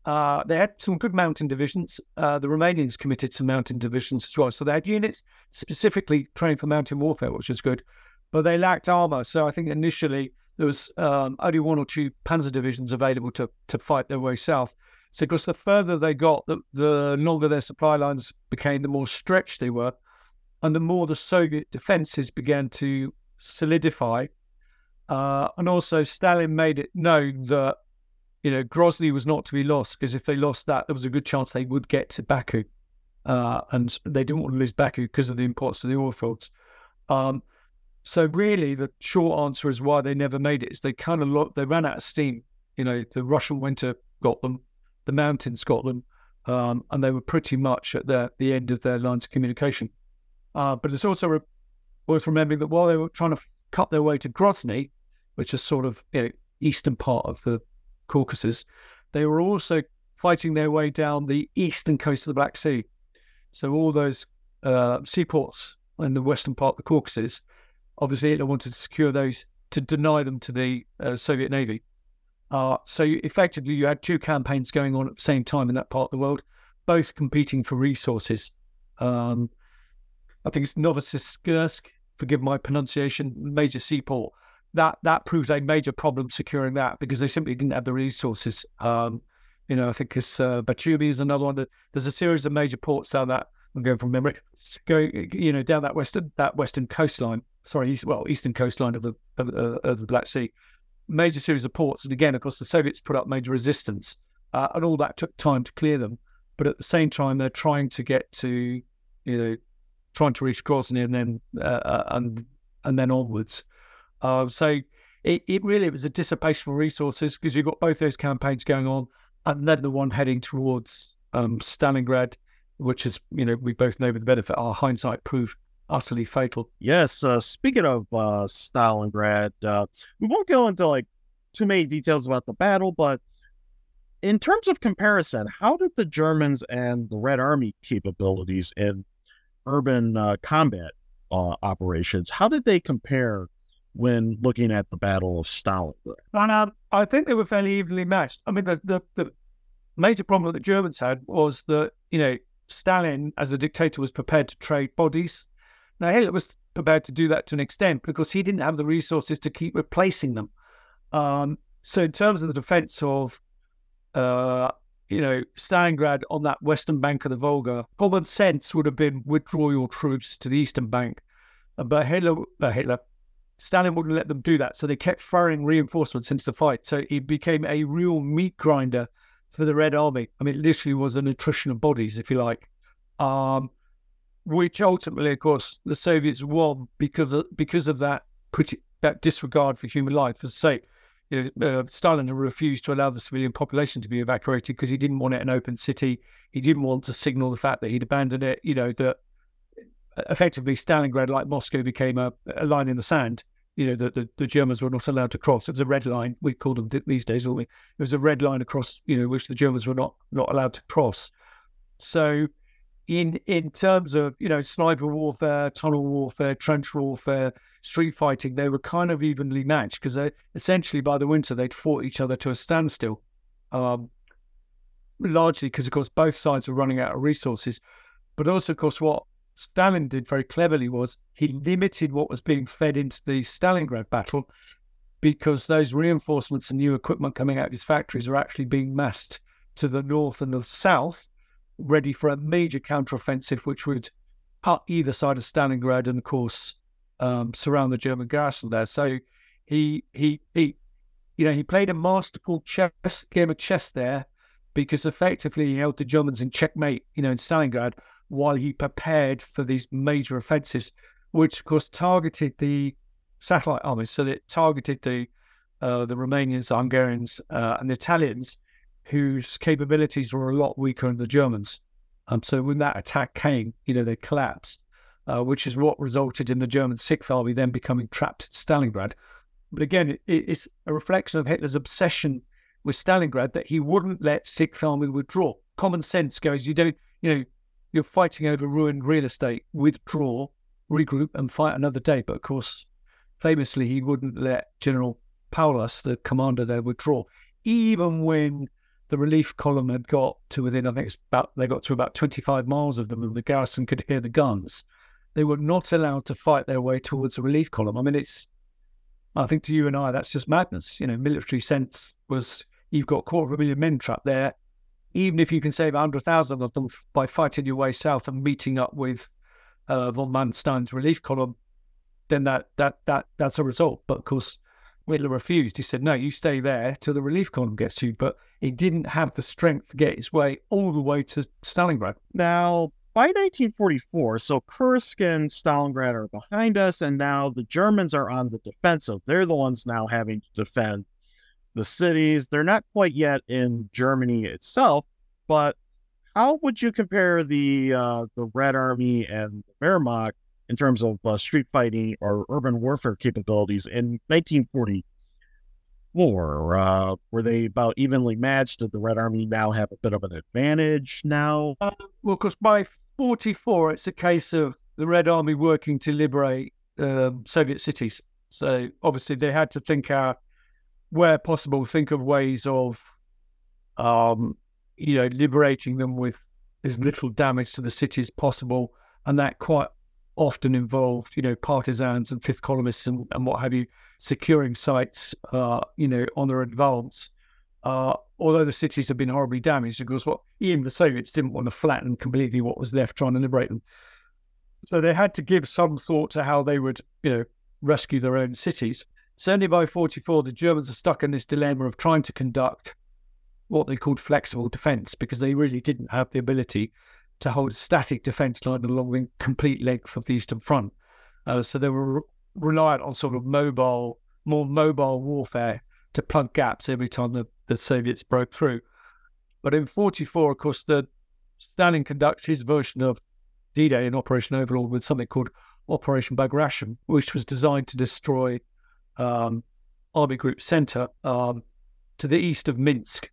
uh, they had some good mountain divisions. Uh, the Romanians committed some mountain divisions as well. So they had units specifically trained for mountain warfare, which was good, but they lacked armor. So I think initially there was um, only one or two panzer divisions available to, to fight their way south. So, because the further they got, the, the longer their supply lines became, the more stretched they were, and the more the Soviet defenses began to solidify. Uh, and also, Stalin made it known that you know, Grozny was not to be lost because if they lost that, there was a good chance they would get to Baku. Uh, and they didn't want to lose Baku because of the importance of the oil fields. Um, so really, the short answer is why they never made it is they kind of lo- they ran out of steam. You know, the Russian winter got them, the mountains got them, um, and they were pretty much at the the end of their lines of communication. Uh, but it's also re- worth remembering that while they were trying to cut their way to Grozny, which is sort of you know, eastern part of the Caucasus, they were also fighting their way down the eastern coast of the Black Sea. So all those uh, seaports in the western part of the Caucasus, obviously Hitler wanted to secure those to deny them to the uh, Soviet Navy. Uh, so you, effectively, you had two campaigns going on at the same time in that part of the world, both competing for resources. Um, I think it's Novosibirsk, forgive my pronunciation, major seaport that that proves a major problem securing that because they simply didn't have the resources. Um, you know, I think it's uh, Batumi is another one. That, there's a series of major ports down that I'm going from memory, going you know down that western that western coastline. Sorry, east, well eastern coastline of the of, uh, of, the Black Sea. Major series of ports, and again, of course, the Soviets put up major resistance, uh, and all that took time to clear them. But at the same time, they're trying to get to you know trying to reach Grozny and then uh, uh and and then onwards. Uh, so it, it really was a dissipation of resources because you've got both those campaigns going on, and then the one heading towards um, Stalingrad, which is, you know, we both know with the benefit our hindsight proved utterly fatal. Yes. Uh, speaking of uh, Stalingrad, uh, we won't go into like too many details about the battle, but in terms of comparison, how did the Germans and the Red Army capabilities in urban uh, combat uh, operations, how did they compare when looking at the Battle of Stalingrad? And um, I think they were fairly evenly matched. I mean, the, the, the major problem that the Germans had was that, you know, Stalin, as a dictator, was prepared to trade bodies. Now, Hitler was prepared to do that to an extent because he didn't have the resources to keep replacing them. Um, so, in terms of the defense of, uh, you know, Stalingrad on that western bank of the Volga, common sense would have been withdraw your troops to the eastern bank. But Hitler, uh, Hitler, Stalin wouldn't let them do that. So they kept firing reinforcements into the fight. So it became a real meat grinder for the Red Army. I mean, it literally was an attrition of bodies, if you like. Um, which ultimately, of course, the Soviets won because of, because of that that disregard for human life. As I say, you know, uh, Stalin refused to allow the civilian population to be evacuated because he didn't want it an open city. He didn't want to signal the fact that he'd abandoned it. You know that effectively Stalingrad, like Moscow, became a, a line in the sand. You know that the, the, Germans were not allowed to cross. It was a red line. We call them these days, don't we? It was a red line across, you know, which the Germans were not not allowed to cross. So, in in terms of you know sniper warfare, tunnel warfare, trench warfare, street fighting, they were kind of evenly matched because essentially by the winter they'd fought each other to a standstill. Um, largely because, of course, both sides were running out of resources. But also, of course, what Stalin did very cleverly was he limited what was being fed into the Stalingrad battle because those reinforcements and new equipment coming out of his factories are actually being massed to the north and the south, ready for a major counteroffensive, which would cut either side of Stalingrad and, of course, um, surround the German garrison there. So he he he you know he played a masterful chess game of chess there because effectively he held the Germans in checkmate, you know, in Stalingrad while he prepared for these major offensives, which of course targeted the satellite armies. So it targeted the uh, the Romanians, Hungarians, uh, and the Italians, whose capabilities were a lot weaker than the Germans. Um, so when that attack came, you know, they collapsed uh, which is what resulted in the German Sixth Army then becoming trapped at Stalingrad. But again, it, it's a reflection of Hitler's obsession with Stalingrad that he wouldn't let Sixth Army withdraw. Common sense goes, you don't, you know, you're fighting over ruined real estate, withdraw, regroup, and fight another day. But of course, famously, he wouldn't let General Paulus, the commander there, withdraw, even when the relief column had got to within, I think it's about, they got to about 25 miles of them, and the garrison could hear the guns they were not allowed to fight their way towards a relief column. I mean, it's, I think to you and I, that's just madness. You know, military sense was you've got a quarter of a million men trapped there. Even if you can save 100,000 of them by fighting your way south and meeting up with uh, von Manstein's relief column, then that that that that's a result. But of course, Hitler refused. He said, "No, you stay there till the relief column gets you." But he didn't have the strength to get his way all the way to Stalingrad. Now, by 1944, so Kursk and Stalingrad are behind us, and now the Germans are on the defensive. They're the ones now having to defend the cities. They're not quite yet in Germany itself, but how would you compare the uh, the Red Army and the Wehrmacht in terms of uh, street fighting or urban warfare capabilities in 1944? Uh, were they about evenly matched? Did the Red Army now have a bit of an advantage now? Uh, well, because by 44, it's a case of the Red Army working to liberate um, Soviet cities. So obviously they had to think out where possible, think of ways of, um, you know, liberating them with as little damage to the city as possible, and that quite often involved, you know, partisans and fifth columnists and, and what have you, securing sites, uh, you know, on their advance. Uh, although the cities have been horribly damaged, of course, what even the Soviets didn't want to flatten completely what was left, trying to liberate them. So they had to give some thought to how they would, you know, rescue their own cities. Certainly by 44, the Germans are stuck in this dilemma of trying to conduct what they called flexible defense because they really didn't have the ability to hold a static defense line along the complete length of the Eastern Front. Uh, so they were reliant on sort of mobile, more mobile warfare to plug gaps every time the, the Soviets broke through. But in 44, of course, the Stalin conducts his version of D-Day in Operation Overlord with something called Operation Bagration, which was designed to destroy um, Army Group Center um, to the east of Minsk.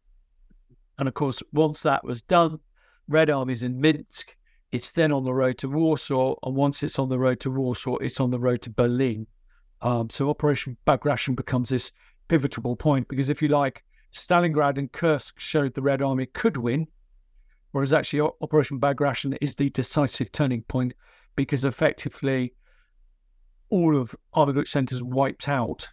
And of course, once that was done, Red Army's in Minsk. It's then on the road to Warsaw, and once it's on the road to Warsaw, it's on the road to Berlin. Um, so Operation Bagration becomes this pivotal point because, if you like, Stalingrad and Kursk showed the Red Army could win, whereas actually Operation Bagration is the decisive turning point because effectively all of Group centers wiped out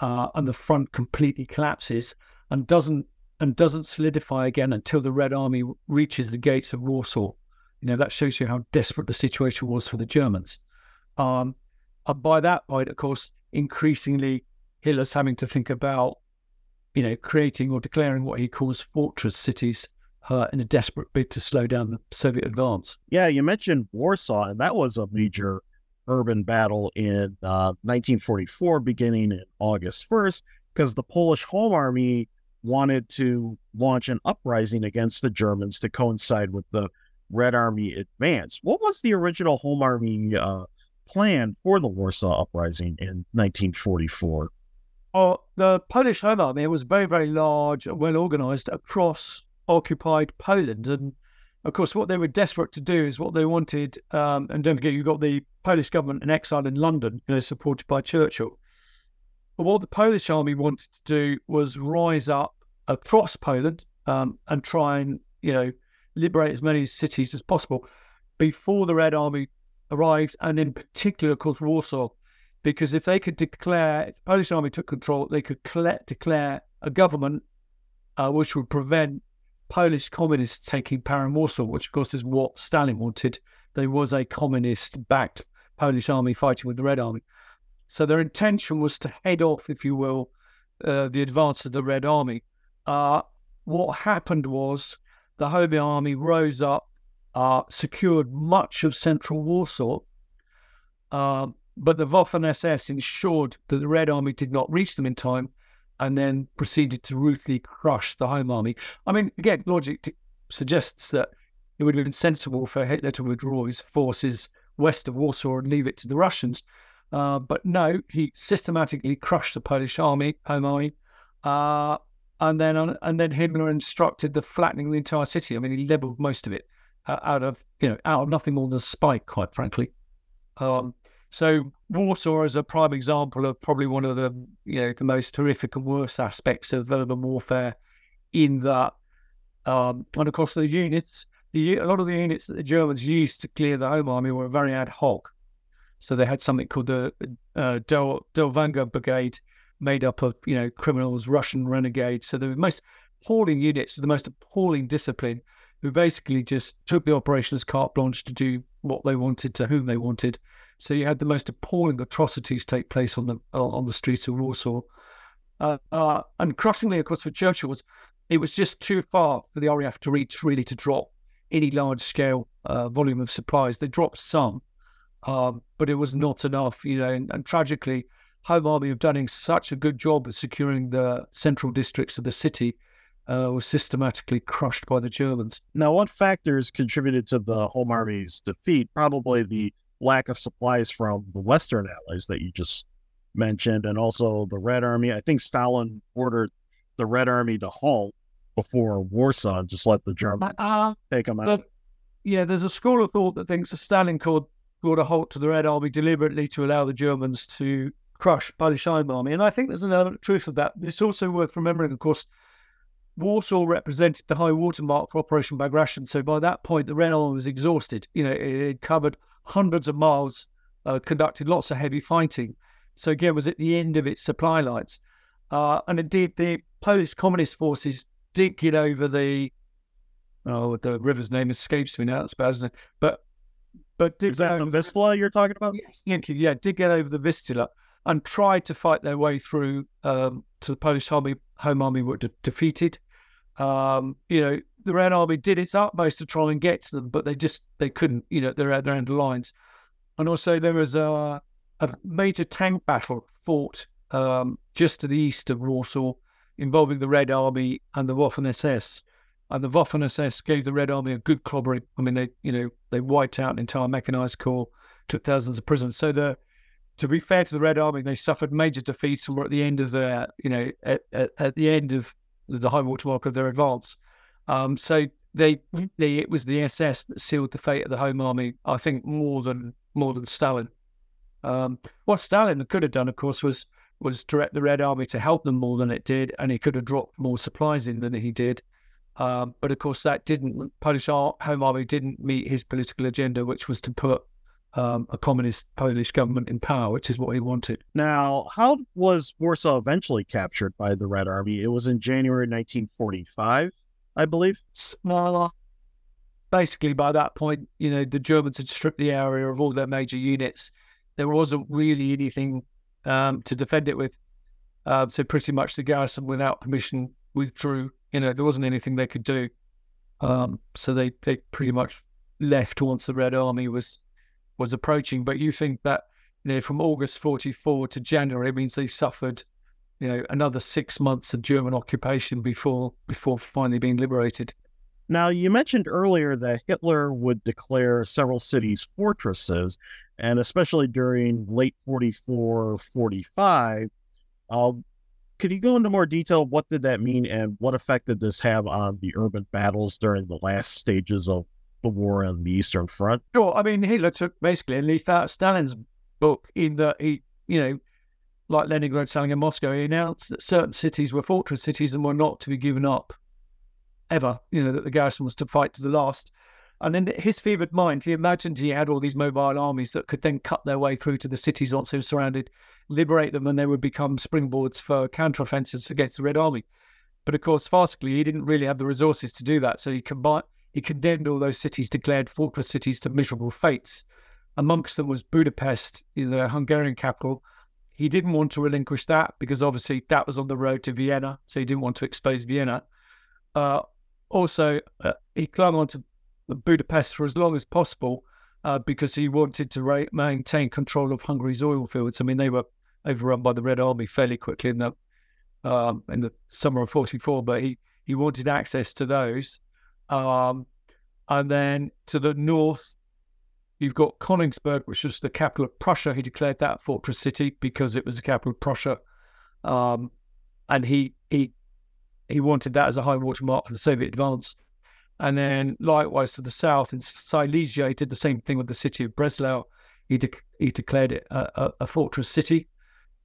uh, and the front completely collapses and doesn't and doesn't solidify again until the Red Army reaches the gates of Warsaw. You know that shows you how desperate the situation was for the Germans. Um, and by that point, of course, increasingly Hitler's having to think about, you know, creating or declaring what he calls fortress cities uh, in a desperate bid to slow down the Soviet advance. Yeah, you mentioned Warsaw, and that was a major urban battle in uh, 1944, beginning in August 1st, because the Polish Home Army wanted to launch an uprising against the Germans to coincide with the Red Army advance. What was the original Home Army uh, plan for the Warsaw Uprising in 1944? Oh, the Polish Home Army was very, very large, and well organized across occupied Poland. And of course, what they were desperate to do is what they wanted. Um, and don't forget, you've got the Polish government in exile in London, you know, supported by Churchill. But what the Polish army wanted to do was rise up across Poland um, and try and, you know, liberate as many cities as possible before the Red Army arrived, and in particular, of course, Warsaw because if they could declare, if the Polish army took control, they could declare a government uh, which would prevent Polish communists taking power in Warsaw, which of course is what Stalin wanted. There was a communist-backed Polish army fighting with the Red Army. So their intention was to head off, if you will, uh, the advance of the Red Army. Uh, what happened was the Home Army rose up, uh, secured much of central Warsaw, uh, but the Waffen SS ensured that the Red Army did not reach them in time and then proceeded to ruthlessly crush the Home Army. I mean, again, logic suggests that it would have been sensible for Hitler to withdraw his forces west of Warsaw and leave it to the Russians. Uh, but no, he systematically crushed the Polish army, Home Army, uh, and then and then Himmler instructed the flattening of the entire city. I mean, he leveled most of it uh, out of you know out of nothing more than spite, quite frankly. Um, so Warsaw is a prime example of probably one of the you know the most horrific and worst aspects of urban warfare. In that, um, and course the units, the a lot of the units that the Germans used to clear the Home Army were very ad hoc. So they had something called the uh, Del Brigade, made up of you know criminals, Russian renegades. So the most appalling units, the most appalling discipline, who basically just took the operation as carte blanche to do what they wanted to whom they wanted. So you had the most appalling atrocities take place on the on the streets of Warsaw. Uh, uh, and crushingly, of course, for Churchill was it was just too far for the RAF to reach really to drop any large scale uh, volume of supplies. They dropped some, um, but it was not enough. You know, and, and tragically, Home Army have done such a good job of securing the central districts of the city uh, was systematically crushed by the Germans. Now, what factors contributed to the Home Army's defeat? Probably the lack of supplies from the Western allies that you just mentioned, and also the Red Army. I think Stalin ordered the Red Army to halt before Warsaw, and just let the Germans uh, take them out. yeah, there's a school of thought that thinks that Stalin called, called a halt to the Red Army deliberately to allow the Germans to crush Polish Army, and I think there's an element of truth of that. It's also worth remembering, of course, Warsaw represented the high watermark for Operation Bagration. So by that point, the Red Army was exhausted. You know, it, had covered hundreds of miles, uh, conducted lots of heavy fighting. So again, was at the end of its supply lines. Uh, and indeed, the Polish Communist forces did get over the oh, the river's name escapes me now. It's bad, isn't it? But but did is that the Vistula you're talking about? Yes, thank you. Yeah, did get over the Vistula and tried to fight their way through um, to the Polish army. Home army were de- defeated. Um, you know, the Red Army did its utmost to try and get to them, but they just they couldn't. You know, they're at their end lines. And also there was a, a major tank battle fought um, just to the east of Warsaw, involving the Red Army and the Waffen SS. And the Waffen SS gave the Red Army a good clobbering. I mean, they you know they wiped out an entire mechanized corps, took thousands of prisoners. So the to be fair to the Red Army, they suffered major defeats and were at the end of their, you know, at, at, at the end of the high watermark of their advance. Um, so they, they, it was the SS that sealed the fate of the Home Army. I think more than more than Stalin. Um, what Stalin could have done, of course, was was direct the Red Army to help them more than it did, and he could have dropped more supplies in than he did. Um, but of course, that didn't. Polish Home Army didn't meet his political agenda, which was to put um, a communist Polish government in power, which is what he wanted. Now, how was Warsaw eventually captured by the Red Army? It was in January 1945, I believe. Well, basically, by that point, you know, the Germans had stripped the area of all their major units. There wasn't really anything um, to defend it with. Uh, so pretty much the garrison, without permission, withdrew. You know, there wasn't anything they could do. Um, so they, they pretty much left once the Red Army was was approaching. But you think that you know from August forty four to January means they suffered you know another six months of German occupation before before finally being liberated. Now, you mentioned earlier that Hitler would declare several cities fortresses, and especially during late 44, 45. Uh, could you go into more detail? What did that mean, and what effect did this have on the urban battles during the last stages of the war on the Eastern Front? Sure. I mean, Hitler took basically a leaf out of Stalin's book in that he, you know, like Leningrad, Stalin, and Moscow, he announced that certain cities were fortress cities and were not to be given up ever, you know, that the garrison was to fight to the last. And in his fevered mind, he imagined he had all these mobile armies that could then cut their way through to the cities once they were surrounded, liberate them, and they would become springboards for counteroffensives against the Red Army. But of course, farcically, he didn't really have the resources to do that. So he combined, he condemned all those cities, declared fortress cities to miserable fates. Amongst them was Budapest, the Hungarian capital. He didn't want to relinquish that because obviously that was on the road to Vienna, so he didn't want to expose Vienna. Uh, also, uh, he clung on to Budapest for as long as possible uh, because he wanted to maintain control of Hungary's oil fields. I mean, they were overrun by the Red Army fairly quickly in the um, in the summer of '44, but he he wanted access to those. Um, and then to the north, you've got Königsberg, which was the capital of Prussia. He declared that fortress city because it was the capital of Prussia, um, and he he he wanted that as a high watermark for the Soviet advance. And then likewise to the south in Silesia, he did the same thing with the city of Breslau. He, de- he declared it a, a, a fortress city.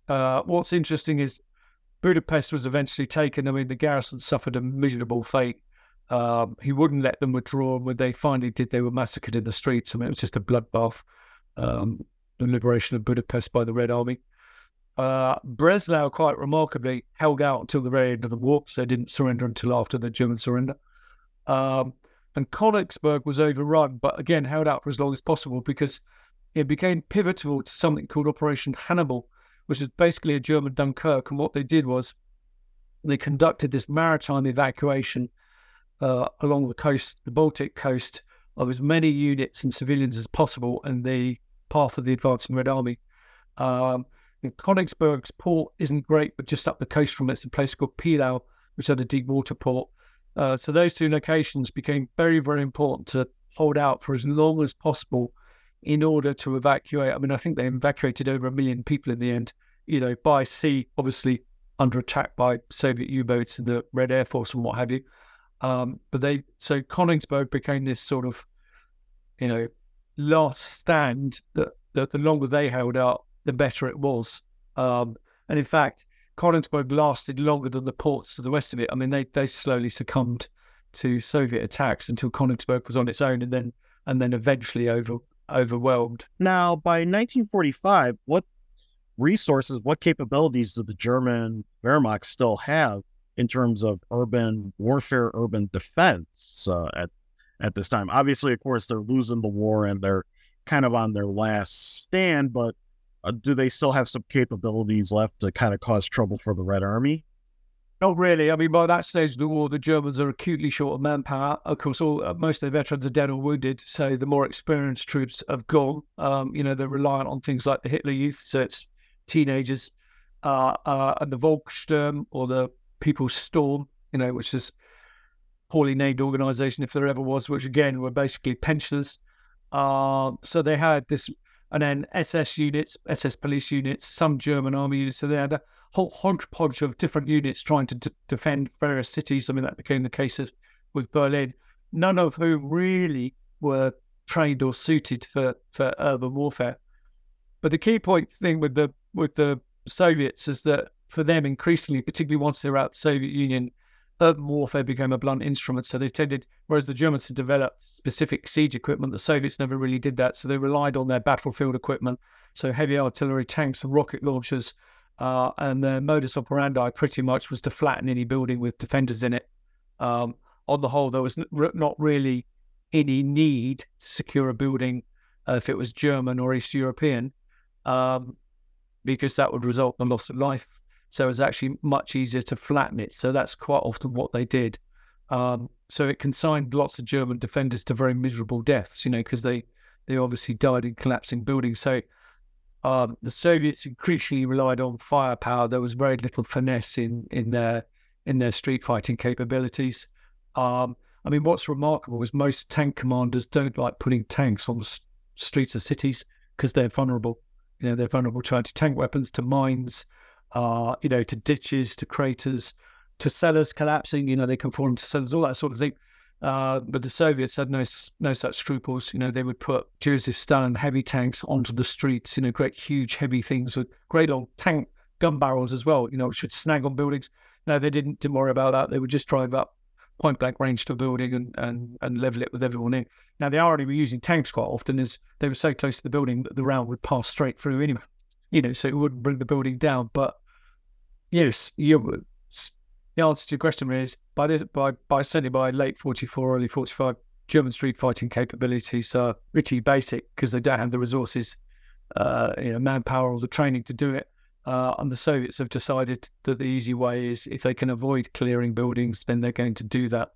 Uh, what's interesting is Budapest was eventually taken. I mean, the garrison suffered a miserable fate. Um, he wouldn't let them withdraw, and when they finally did, they were massacred in the streets. I mean, it was just a bloodbath. Um, the liberation of Budapest by the Red Army. Uh, Breslau, quite remarkably, held out until the very end of the war, so they didn't surrender until after the German surrender. Um, and Königsberg was overrun, but again held out for as long as possible because it became pivotal to something called Operation Hannibal, which is basically a German Dunkirk. And what they did was they conducted this maritime evacuation uh, along the coast, the Baltic coast, of as many units and civilians as possible in the path of the advancing Red Army. Um, Königsberg's port isn't great, but just up the coast from it, it's a place called Pillau, which had a deep water port. Uh, so those two locations became very, very important to hold out for as long as possible in order to evacuate. I mean, I think they evacuated over a million people in the end, you know, by sea, obviously under attack by Soviet U-boats and the Red Air Force and what have you. Um, but they, so Königsberg became this sort of, you know, last stand that, that the longer they held out, the better it was. Um, and in fact, Königsberg lasted longer than the ports to the west of it. I mean, they they slowly succumbed to Soviet attacks until Königsberg was on its own, and then and then eventually over overwhelmed. Now, by 1945, what resources, what capabilities did the German Wehrmacht still have in terms of urban warfare, urban defense uh, at at this time? Obviously, of course, they're losing the war and they're kind of on their last stand, but uh, do they still have some capabilities left to kind of cause trouble for the Red Army? Not really. I mean, by that stage of the war, the Germans are acutely short of manpower. Of course, all uh, most of the veterans are dead or wounded, so the more experienced troops have gone. Um, you know, they're reliant on things like the Hitler Youth, so it's teenagers, uh, uh, and the Volkssturm or the People's Storm, you know, which is poorly named organisation if there ever was, which again were basically pensioners. Uh, so they had this and then SS units, SS police units, some German army units. So they had a whole hodgepodge of different units trying to d- defend various cities. I mean, that became the case with Berlin, none of whom really were trained or suited for, for urban warfare. But the key point thing with the with the Soviets is that for them, increasingly, particularly once they were out the Soviet Union, urban warfare became a blunt instrument. So they tended, whereas the Germans had developed specific siege equipment, the Soviets never really did that. So they relied on their battlefield equipment, so heavy artillery, tanks, and rocket launchers. Uh, and their modus operandi pretty much was to flatten any building with defenders in it. Um, on the whole, there was not really any need to secure a building uh, if it was German or East European, um, because that would result in loss of life. So it's actually much easier to flatten it. So that's quite often what they did. Um, so it consigned lots of German defenders to very miserable deaths, you know, because they, they obviously died in collapsing buildings. So um, the Soviets increasingly relied on firepower. There was very little finesse in in their in their street fighting capabilities. Um, I mean, what's remarkable is most tank commanders don't like putting tanks on the streets of cities because they're vulnerable. You know, they're vulnerable to anti-tank weapons, to mines, uh, you know, to ditches, to craters, to cellars collapsing. You know, they can fall into cellars, all that sort of thing. Uh, but the Soviets had no no such scruples. You know, they would put Joseph Stalin heavy tanks onto the streets. You know, great huge heavy things with great old tank gun barrels as well. You know, which would snag on buildings. No, they didn't, didn't worry about that. They would just drive up point blank range to a building and, and, and level it with everyone in. Now, they already were using tanks quite often as they were so close to the building that the round would pass straight through anyway, you know, so it wouldn't bring the building down. But yes, you, the answer to your question is by this, by, by certainly by late 44, early 45, German street fighting capabilities are pretty basic because they don't have the resources, uh, you know, manpower or the training to do it. Uh, and the Soviets have decided that the easy way is if they can avoid clearing buildings, then they're going to do that.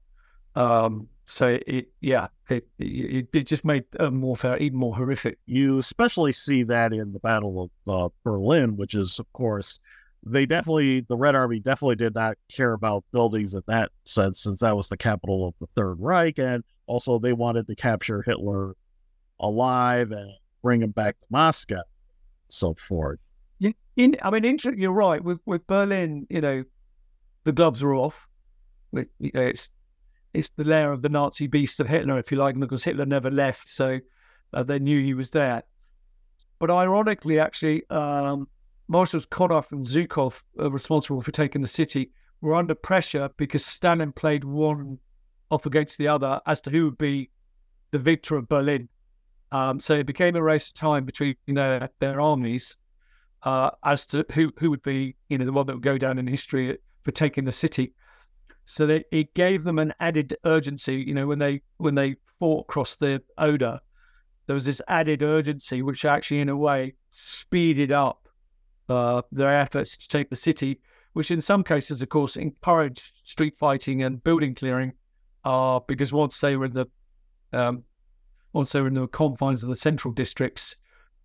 Um, so it, yeah, it, it, it just made urban warfare even more horrific. You especially see that in the Battle of uh, Berlin, which is, of course, they definitely the Red Army definitely did not care about buildings in that sense, since that was the capital of the Third Reich, and also they wanted to capture Hitler alive and bring him back to Moscow, so forth. In, I mean, you're right. With with Berlin, you know, the gloves are off. It's it's the lair of the Nazi beast of Hitler, if you like, because Hitler never left, so uh, they knew he was there. But ironically, actually, um, Marshals Konev and Zhukov, responsible for taking the city, were under pressure because Stalin played one off against the other as to who would be the victor of Berlin. Um, so it became a race of time between know, their armies uh, as to who who would be you know the one that would go down in history for taking the city. So they, it gave them an added urgency. You know when they when they fought across the Oder, there was this added urgency, which actually in a way speeded up uh, their efforts to take the city. Which in some cases, of course, encouraged street fighting and building clearing, uh, because once they were in the um, once they were in the confines of the central districts,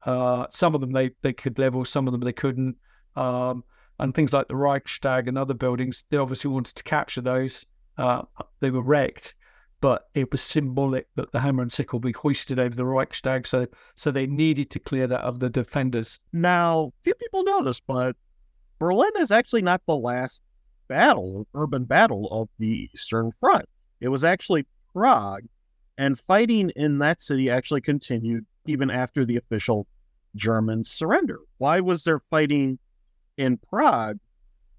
uh, some of them they, they could level, some of them they couldn't. Um, and things like the Reichstag and other buildings, they obviously wanted to capture those. Uh, they were wrecked, but it was symbolic that the hammer and sickle be hoisted over the Reichstag. So, so they needed to clear that of the defenders. Now, few people know this, but Berlin is actually not the last battle, urban battle of the Eastern Front. It was actually Prague, and fighting in that city actually continued even after the official German surrender? Why was there fighting in Prague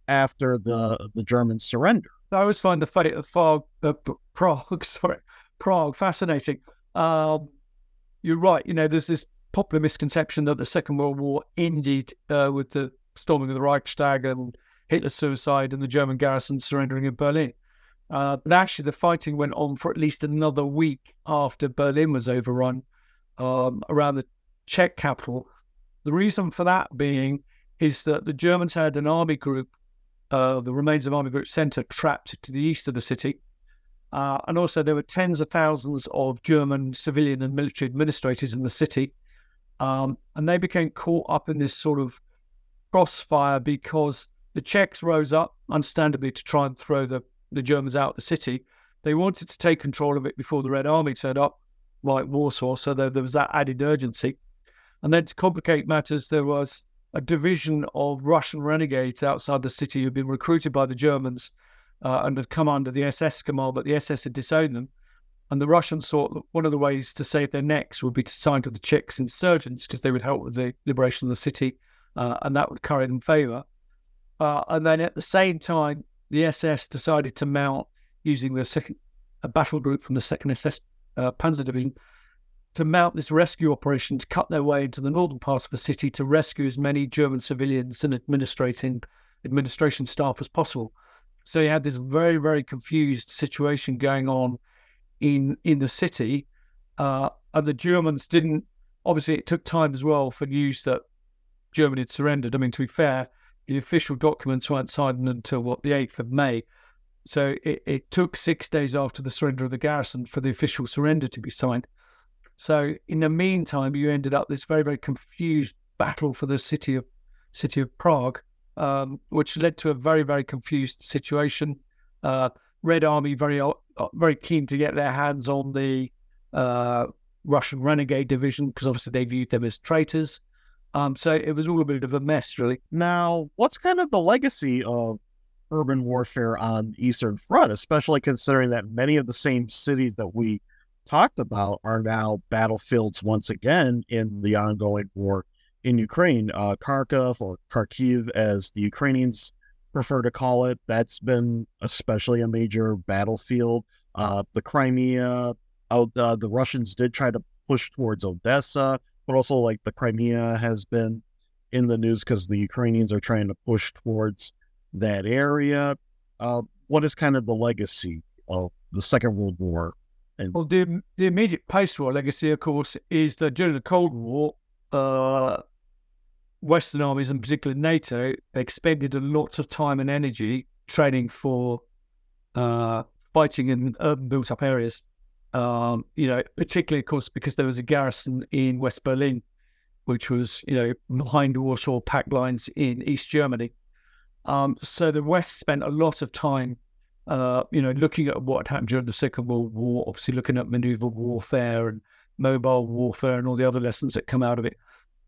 after the the German surrender? I always find the fight of Prague, uh, Prague, sorry, Prague fascinating. Um, you're right. You know, there's this popular misconception that the Second World War ended uh, with the storming of the Reichstag and Hitler's suicide and the German garrison surrendering in Berlin. Uh, but actually, the fighting went on for at least another week after Berlin was overrun um, around the Czech capital. The reason for that being is that the Germans had an army group, uh, the remains of Army Group Center, trapped to the east of the city. Uh, and also, there were tens of thousands of German civilian and military administrators in the city. Um, and they became caught up in this sort of crossfire because the Czechs rose up, understandably, to try and throw the, the Germans out of the city. They wanted to take control of it before the Red Army turned up like Warsaw, so there, there was that added urgency. And then to complicate matters, there was a division of Russian renegades outside the city who'd been recruited by the Germans uh, and had come under the SS command, but the SS had disowned them. And the Russians thought that one of the ways to save their necks would be to sign with the Czech insurgents because they would help with the liberation of the city, uh, and that would carry them favour. Uh, and then at the same time, the SS decided to mount using the second a battle group from the second SS uh, Panzer Division to mount this rescue operation to cut their way into the northern part of the city to rescue as many German civilians and administrating administration staff as possible. So you had this very very confused situation going on in in the city, uh, and the Germans didn't. Obviously, it took time as well for news that Germany had surrendered. I mean, to be fair, the official documents weren't signed until what the eighth of May. so it, it took six days after the surrender of the garrison for the official surrender to be signed. So in the meantime, you ended up this very very confused battle for the city of city of Prague, um, which led to a very very confused situation. Uh, Red Army very uh, very keen to get their hands on the uh, Russian renegade division because obviously they viewed them as traitors. Um, so it was all a bit of a mess, really. Now, what's kind of the legacy of urban warfare on the Eastern Front, especially considering that many of the same cities that we talked about are now battlefields once again in the ongoing war in Ukraine. Uh, Kharkov or Kharkiv, as the Ukrainians prefer to call it, that's been especially a major battlefield. Uh, the Crimea, uh, the Russians did try to push towards Odessa, but also like the Crimea has been in the news because the Ukrainians are trying to push towards that area. Uh, what is kind of the legacy of the Second World War? And- well, the, the immediate post-war legacy, of course, is that during the Cold War, uh, Western armies, and particularly NATO, expended a lot of time and energy training for uh, fighting in urban built-up areas. Um, you know, particularly, of course, because there was a garrison in West Berlin, which was, you know, behind Warsaw Pact lines in East Germany. Um, so the West spent a lot of time, uh, you know, looking at what happened during the Second World War, obviously looking at maneuver warfare and mobile warfare and all the other lessons that come out of it.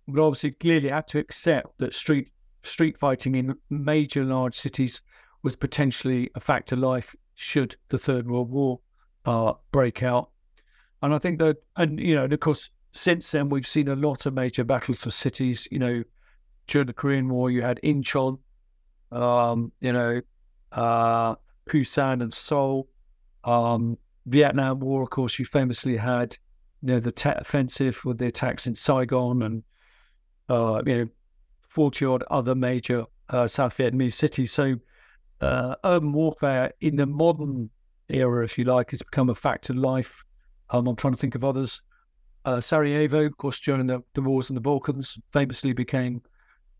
But obviously, clearly had to accept that street street fighting in major large cities was potentially a fact of life should the Third World War uh, break out. And I think that, and you know, and of course, since then we've seen a lot of major battles for cities. You know, during the Korean War, you had Incheon, um, you know, uh, Busan and Seoul. Um, Vietnam War, of course, you famously had, you know, the Tet Offensive with the attacks in Saigon and, uh, you know, 40 odd other major uh, South Vietnamese cities. So, uh, urban warfare in the modern era, if you like, has become a fact of life. Um, I'm trying to think of others. Uh, Sarajevo, of course, during the, the, wars in the Balkans, famously became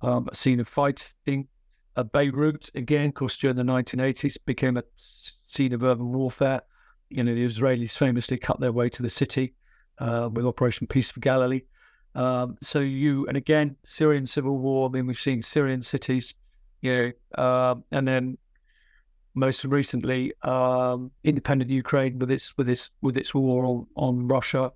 um, a scene of fighting. Uh, Beirut, again, of course, during the 1980s, became a scene of urban warfare. You know, the Israelis famously cut their way to the city uh, with Operation Peace for Galilee. Um, so you, and again, Syrian civil war. I mean, we've seen Syrian cities, you know, uh, and then most recently, um, independent Ukraine with its with its with its war on, on Russia.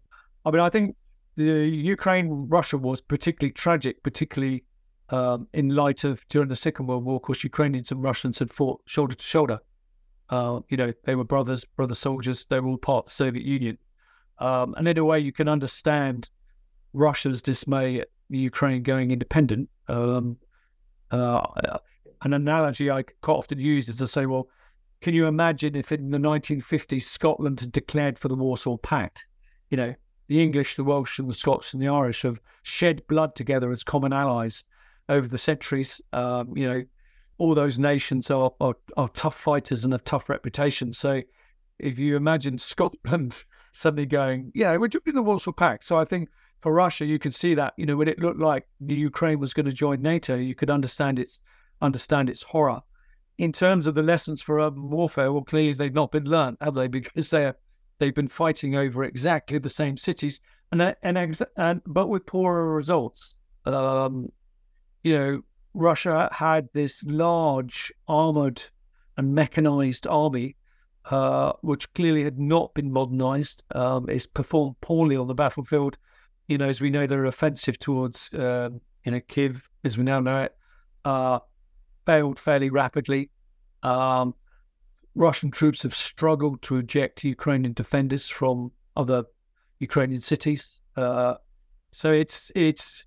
I mean, I think the Ukraine Russia was particularly tragic, particularly um, in light of during the Second World War, of course, Ukrainians and Russians had fought shoulder to shoulder. Uh, you know, they were brothers, brother soldiers. They were all part of the Soviet Union. Um, and in a way, you can understand Russia's dismay at Ukraine going independent. Um, uh, an analogy I quite often use is to say, well, can you imagine if in the 1950s Scotland had declared for the Warsaw Pact? You know, the English, the Welsh, and the Scots and the Irish have shed blood together as common allies over the centuries. Um, you know, all those nations are, are, are tough fighters and have tough reputations. So if you imagine Scotland suddenly going, yeah, we're joining the Warsaw Pact. So I think for Russia, you can see that, you know, when it looked like the Ukraine was going to join NATO, you could understand its understand its horror. In terms of the lessons for urban warfare, well, clearly they've not been learned, have they? Because they are, they've been fighting over exactly the same cities, and and, and but with poorer results. Um, you know, Russia had this large armored and mechanized army, uh, which clearly had not been modernized. Um, it's performed poorly on the battlefield. You know, as we know, they're offensive towards, um, you know, Kiev, as we now know it, uh, failed fairly rapidly. Um, Russian troops have struggled to eject Ukrainian defenders from other Ukrainian cities. Uh, so it's it's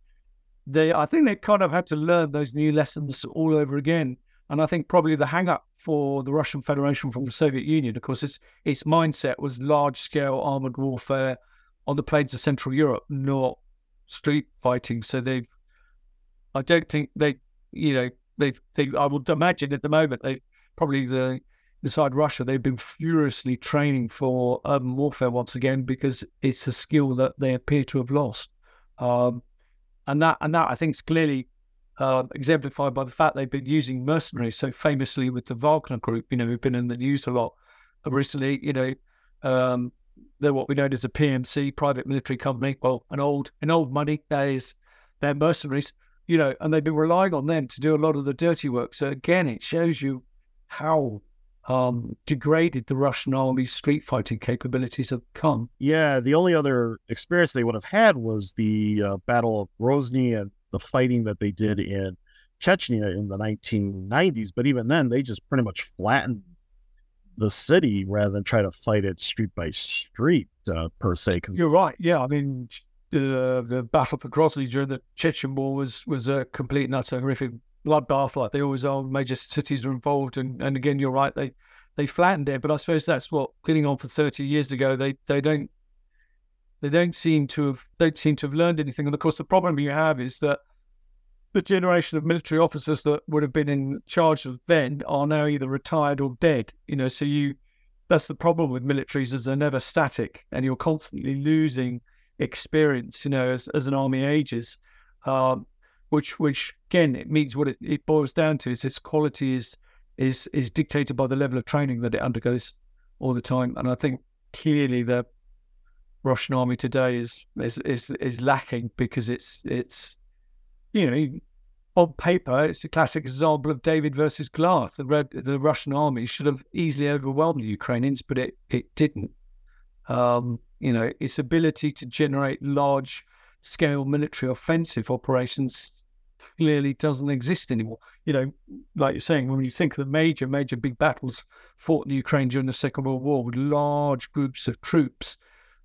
they I think they kind of had to learn those new lessons all over again. And I think probably the hang up for the Russian Federation from the Soviet Union, of course, its its mindset was large scale armored warfare on the plains of Central Europe, not street fighting. So they've I don't think they you know, they've they I would imagine at the moment they've probably the inside Russia, they've been furiously training for urban warfare once again because it's a skill that they appear to have lost. Um, and that and that I think is clearly uh, exemplified by the fact they've been using mercenaries so famously with the Wagner Group. You know, who've been in the news a lot recently. You know, um, they're what we know as a PMC, private military company. Well, an old an old money that is, they're mercenaries. You know, and they've been relying on them to do a lot of the dirty work. So again, it shows you how um, degraded the Russian army's street fighting capabilities have come. Yeah, the only other experience they would have had was the uh, Battle of Grozny and the fighting that they did in Chechnya in the 1990s. But even then, they just pretty much flattened the city rather than try to fight it street by street uh, per se. Cause... You're right. Yeah, I mean, the the battle for Grozny during the Chechen War was was a complete and utter horrific bloodbath like they always are. Major cities are involved, and, and again, you're right. They they flattened it, but I suppose that's what getting on for thirty years ago. They they don't they don't seem to have don't seem to have learned anything. And of course, the problem you have is that the generation of military officers that would have been in charge of then are now either retired or dead. You know, so you that's the problem with militaries is they're never static, and you're constantly losing experience. You know, as as an army ages. Um, which which again it means what it, it boils down to is its quality is is is dictated by the level of training that it undergoes all the time. And I think clearly the Russian army today is is is, is lacking because it's it's you know on paper it's a classic example of David versus Goliath. The Red, the Russian army should have easily overwhelmed the Ukrainians, but it it didn't. Um, you know, its ability to generate large scale military offensive operations clearly doesn't exist anymore. You know, like you're saying, when you think of the major, major big battles fought in Ukraine during the Second World War with large groups of troops,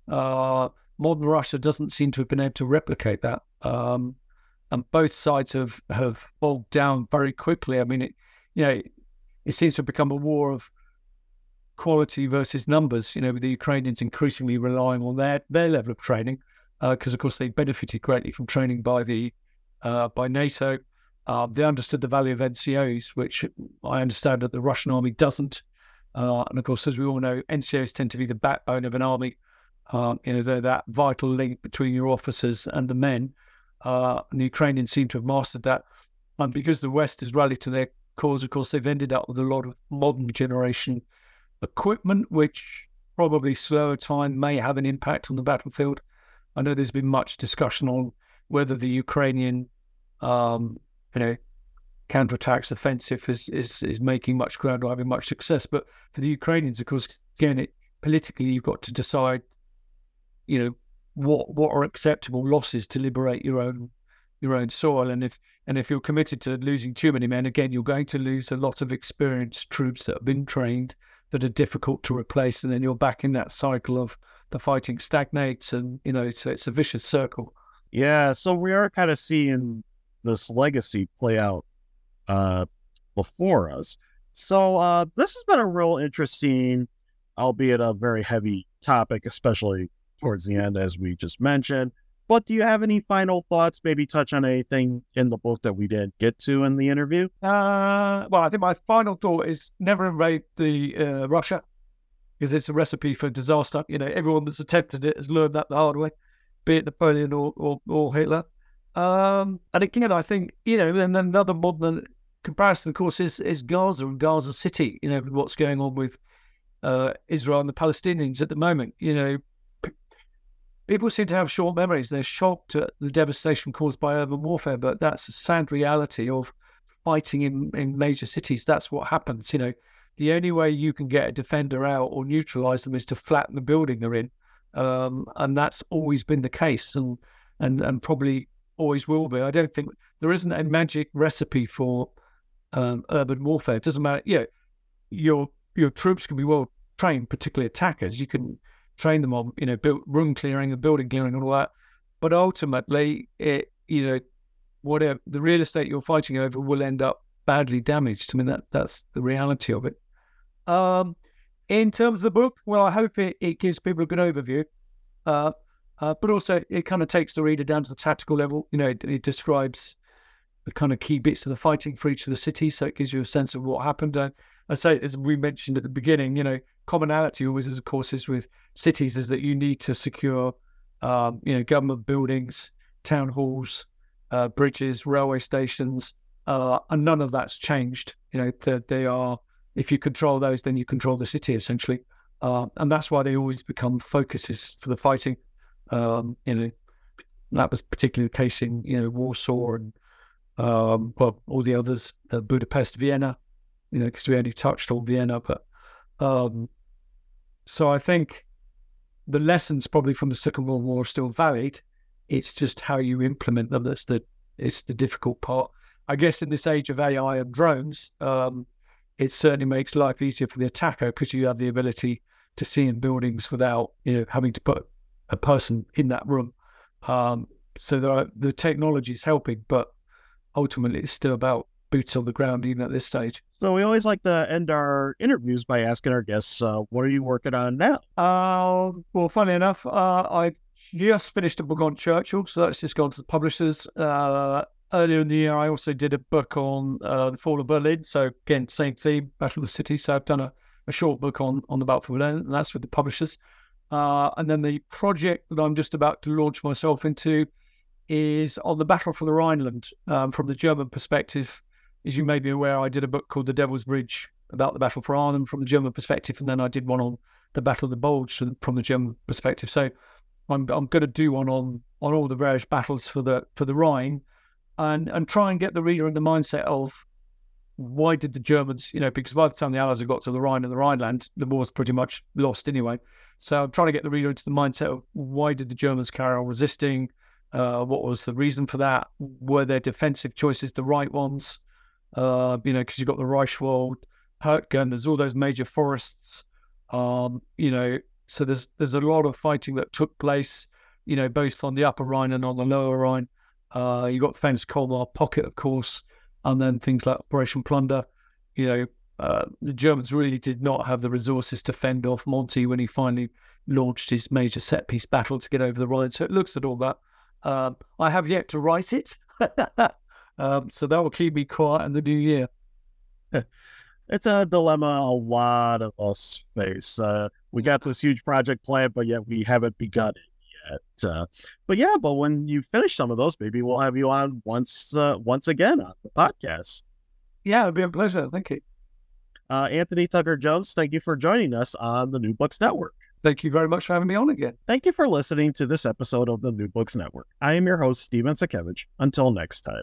uh, modern Russia doesn't seem to have been able to replicate that. Um, and both sides have, have bogged down very quickly. I mean, it, you know, it seems to have become a war of quality versus numbers, you know, with the Ukrainians increasingly relying on their, their level of training, because, uh, of course, they benefited greatly from training by the uh, by NATO. Uh, they understood the value of NCOs, which I understand that the Russian army doesn't. Uh, and of course, as we all know, NCOs tend to be the backbone of an army. Uh, you know, they're that vital link between your officers and the men. Uh, and the Ukrainians seem to have mastered that. And because the West has rallied to their cause, of course, they've ended up with a lot of modern generation equipment, which probably slower time may have an impact on the battlefield. I know there's been much discussion on whether the Ukrainian, um, you know, counterattacks offensive is, is is making much ground or having much success. But for the Ukrainians, of course, again, it, politically, you've got to decide, you know, what what are acceptable losses to liberate your own your own soil. And if and if you're committed to losing too many men, again, you're going to lose a lot of experienced troops that have been trained that are difficult to replace, and then you're back in that cycle of the fighting stagnates, and you know, so it's a vicious circle. Yeah, so we are kind of seeing this legacy play out uh, before us. So uh, this has been a real interesting, albeit a very heavy topic, especially towards the end, as we just mentioned. But do you have any final thoughts? Maybe touch on anything in the book that we didn't get to in the interview. Uh, well, I think my final thought is never invade the uh, Russia because it's a recipe for disaster. You know, everyone that's attempted it has learned that the hard way be it Napoleon or, or, or Hitler. Um, and again, I think, you know, and another modern comparison, of course, is, is Gaza and Gaza City, you know, what's going on with uh, Israel and the Palestinians at the moment. You know, p- people seem to have short memories. They're shocked at the devastation caused by urban warfare, but that's a sad reality of fighting in, in major cities. That's what happens. You know, the only way you can get a defender out or neutralize them is to flatten the building they're in um, and that's always been the case, and and and probably always will be. I don't think there isn't a magic recipe for um, urban warfare. It doesn't matter. Yeah, your your troops can be well trained, particularly attackers. You can train them on you know build, room clearing and building clearing and all that. But ultimately, it you know whatever the real estate you're fighting over will end up badly damaged. I mean that that's the reality of it. Um, in terms of the book, well, I hope it, it gives people a good overview, uh, uh, but also it kind of takes the reader down to the tactical level. You know, it, it, describes the kind of key bits of the fighting for each of the cities, so it gives you a sense of what happened. And I say, as we mentioned at the beginning, you know, commonality always, of course, is with cities is that you need to secure, um, you know, government buildings, town halls, uh, bridges, railway stations, uh, and none of that's changed. You know, they, they, are, if you control those, then you control the city essentially. Uh, and that's why they always become focuses for the fighting. Um, you know, that was particularly the case in, you know, Warsaw and, um, well, all the others, uh, Budapest, Vienna, you know, because we only touched on Vienna. But um, so I think the lessons probably from the Second World War are still valid. It's just how you implement them that's the it's the difficult part. I guess in this age of AI and drones, um, it certainly makes life easier for the attacker because you have the ability to see in buildings without you know having to put a person in that room. Um, so are, the technology is helping, but ultimately it's still about boots on the ground even at this stage. So we always like to end our interviews by asking our guests, uh, "What are you working on now?" Uh, well, funny enough, uh, I just finished a book on Churchill, so that's just gone to the publishers. Uh, earlier in the year, I also did a book on uh, the fall of Berlin. So again, same theme, Battle of the City. So I've done a, a short book on on the Battle of Berlin, and that's with the publishers. Uh, and then the project that I'm just about to launch myself into is on the Battle for the Rhineland um, from the German perspective. As you may be aware, I did a book called The Devil's Bridge about the Battle for Arnhem from the German perspective, and then I did one on the Battle of the Bulge from the German perspective. So I'm I'm going to do one on on all the various battles for the for the Rhine, and and try and get the reader in the mindset of why did the Germans, you know, because by the time the Allies had got to the Rhine and the Rhineland, the war's pretty much lost anyway. So I'm trying to get the reader into the mindset of why did the Germans carry on resisting? Uh, what was the reason for that? Were their defensive choices the right ones? Uh, you know, because you've got the Reichswald, Hurtgen, there's all those major forests. Um, you know, so there's there's a lot of fighting that took place, you know, both on the Upper Rhine and on the Lower Rhine. Uh, you got famous Colmar Pocket, of course, and then things like Operation Plunder. You know, uh, the Germans really did not have the resources to fend off Monty when he finally launched his major set piece battle to get over the Rhine. So it looks at all that. Um, I have yet to write it, um, so that will keep me quiet in the new year. it's a dilemma a lot of us face. Uh, we got this huge project planned, but yet we haven't begun it Uh, but yeah, but when you finish some of those, maybe we'll have you on once uh, once again on the podcast. Yeah, it'd be a pleasure. Thank you. Uh, Anthony Tucker Jones, thank you for joining us on the New Books Network. Thank you very much for having me on again. Thank you for listening to this episode of the New Books Network. I am your host, Stephen Satkiewicz. Until next time.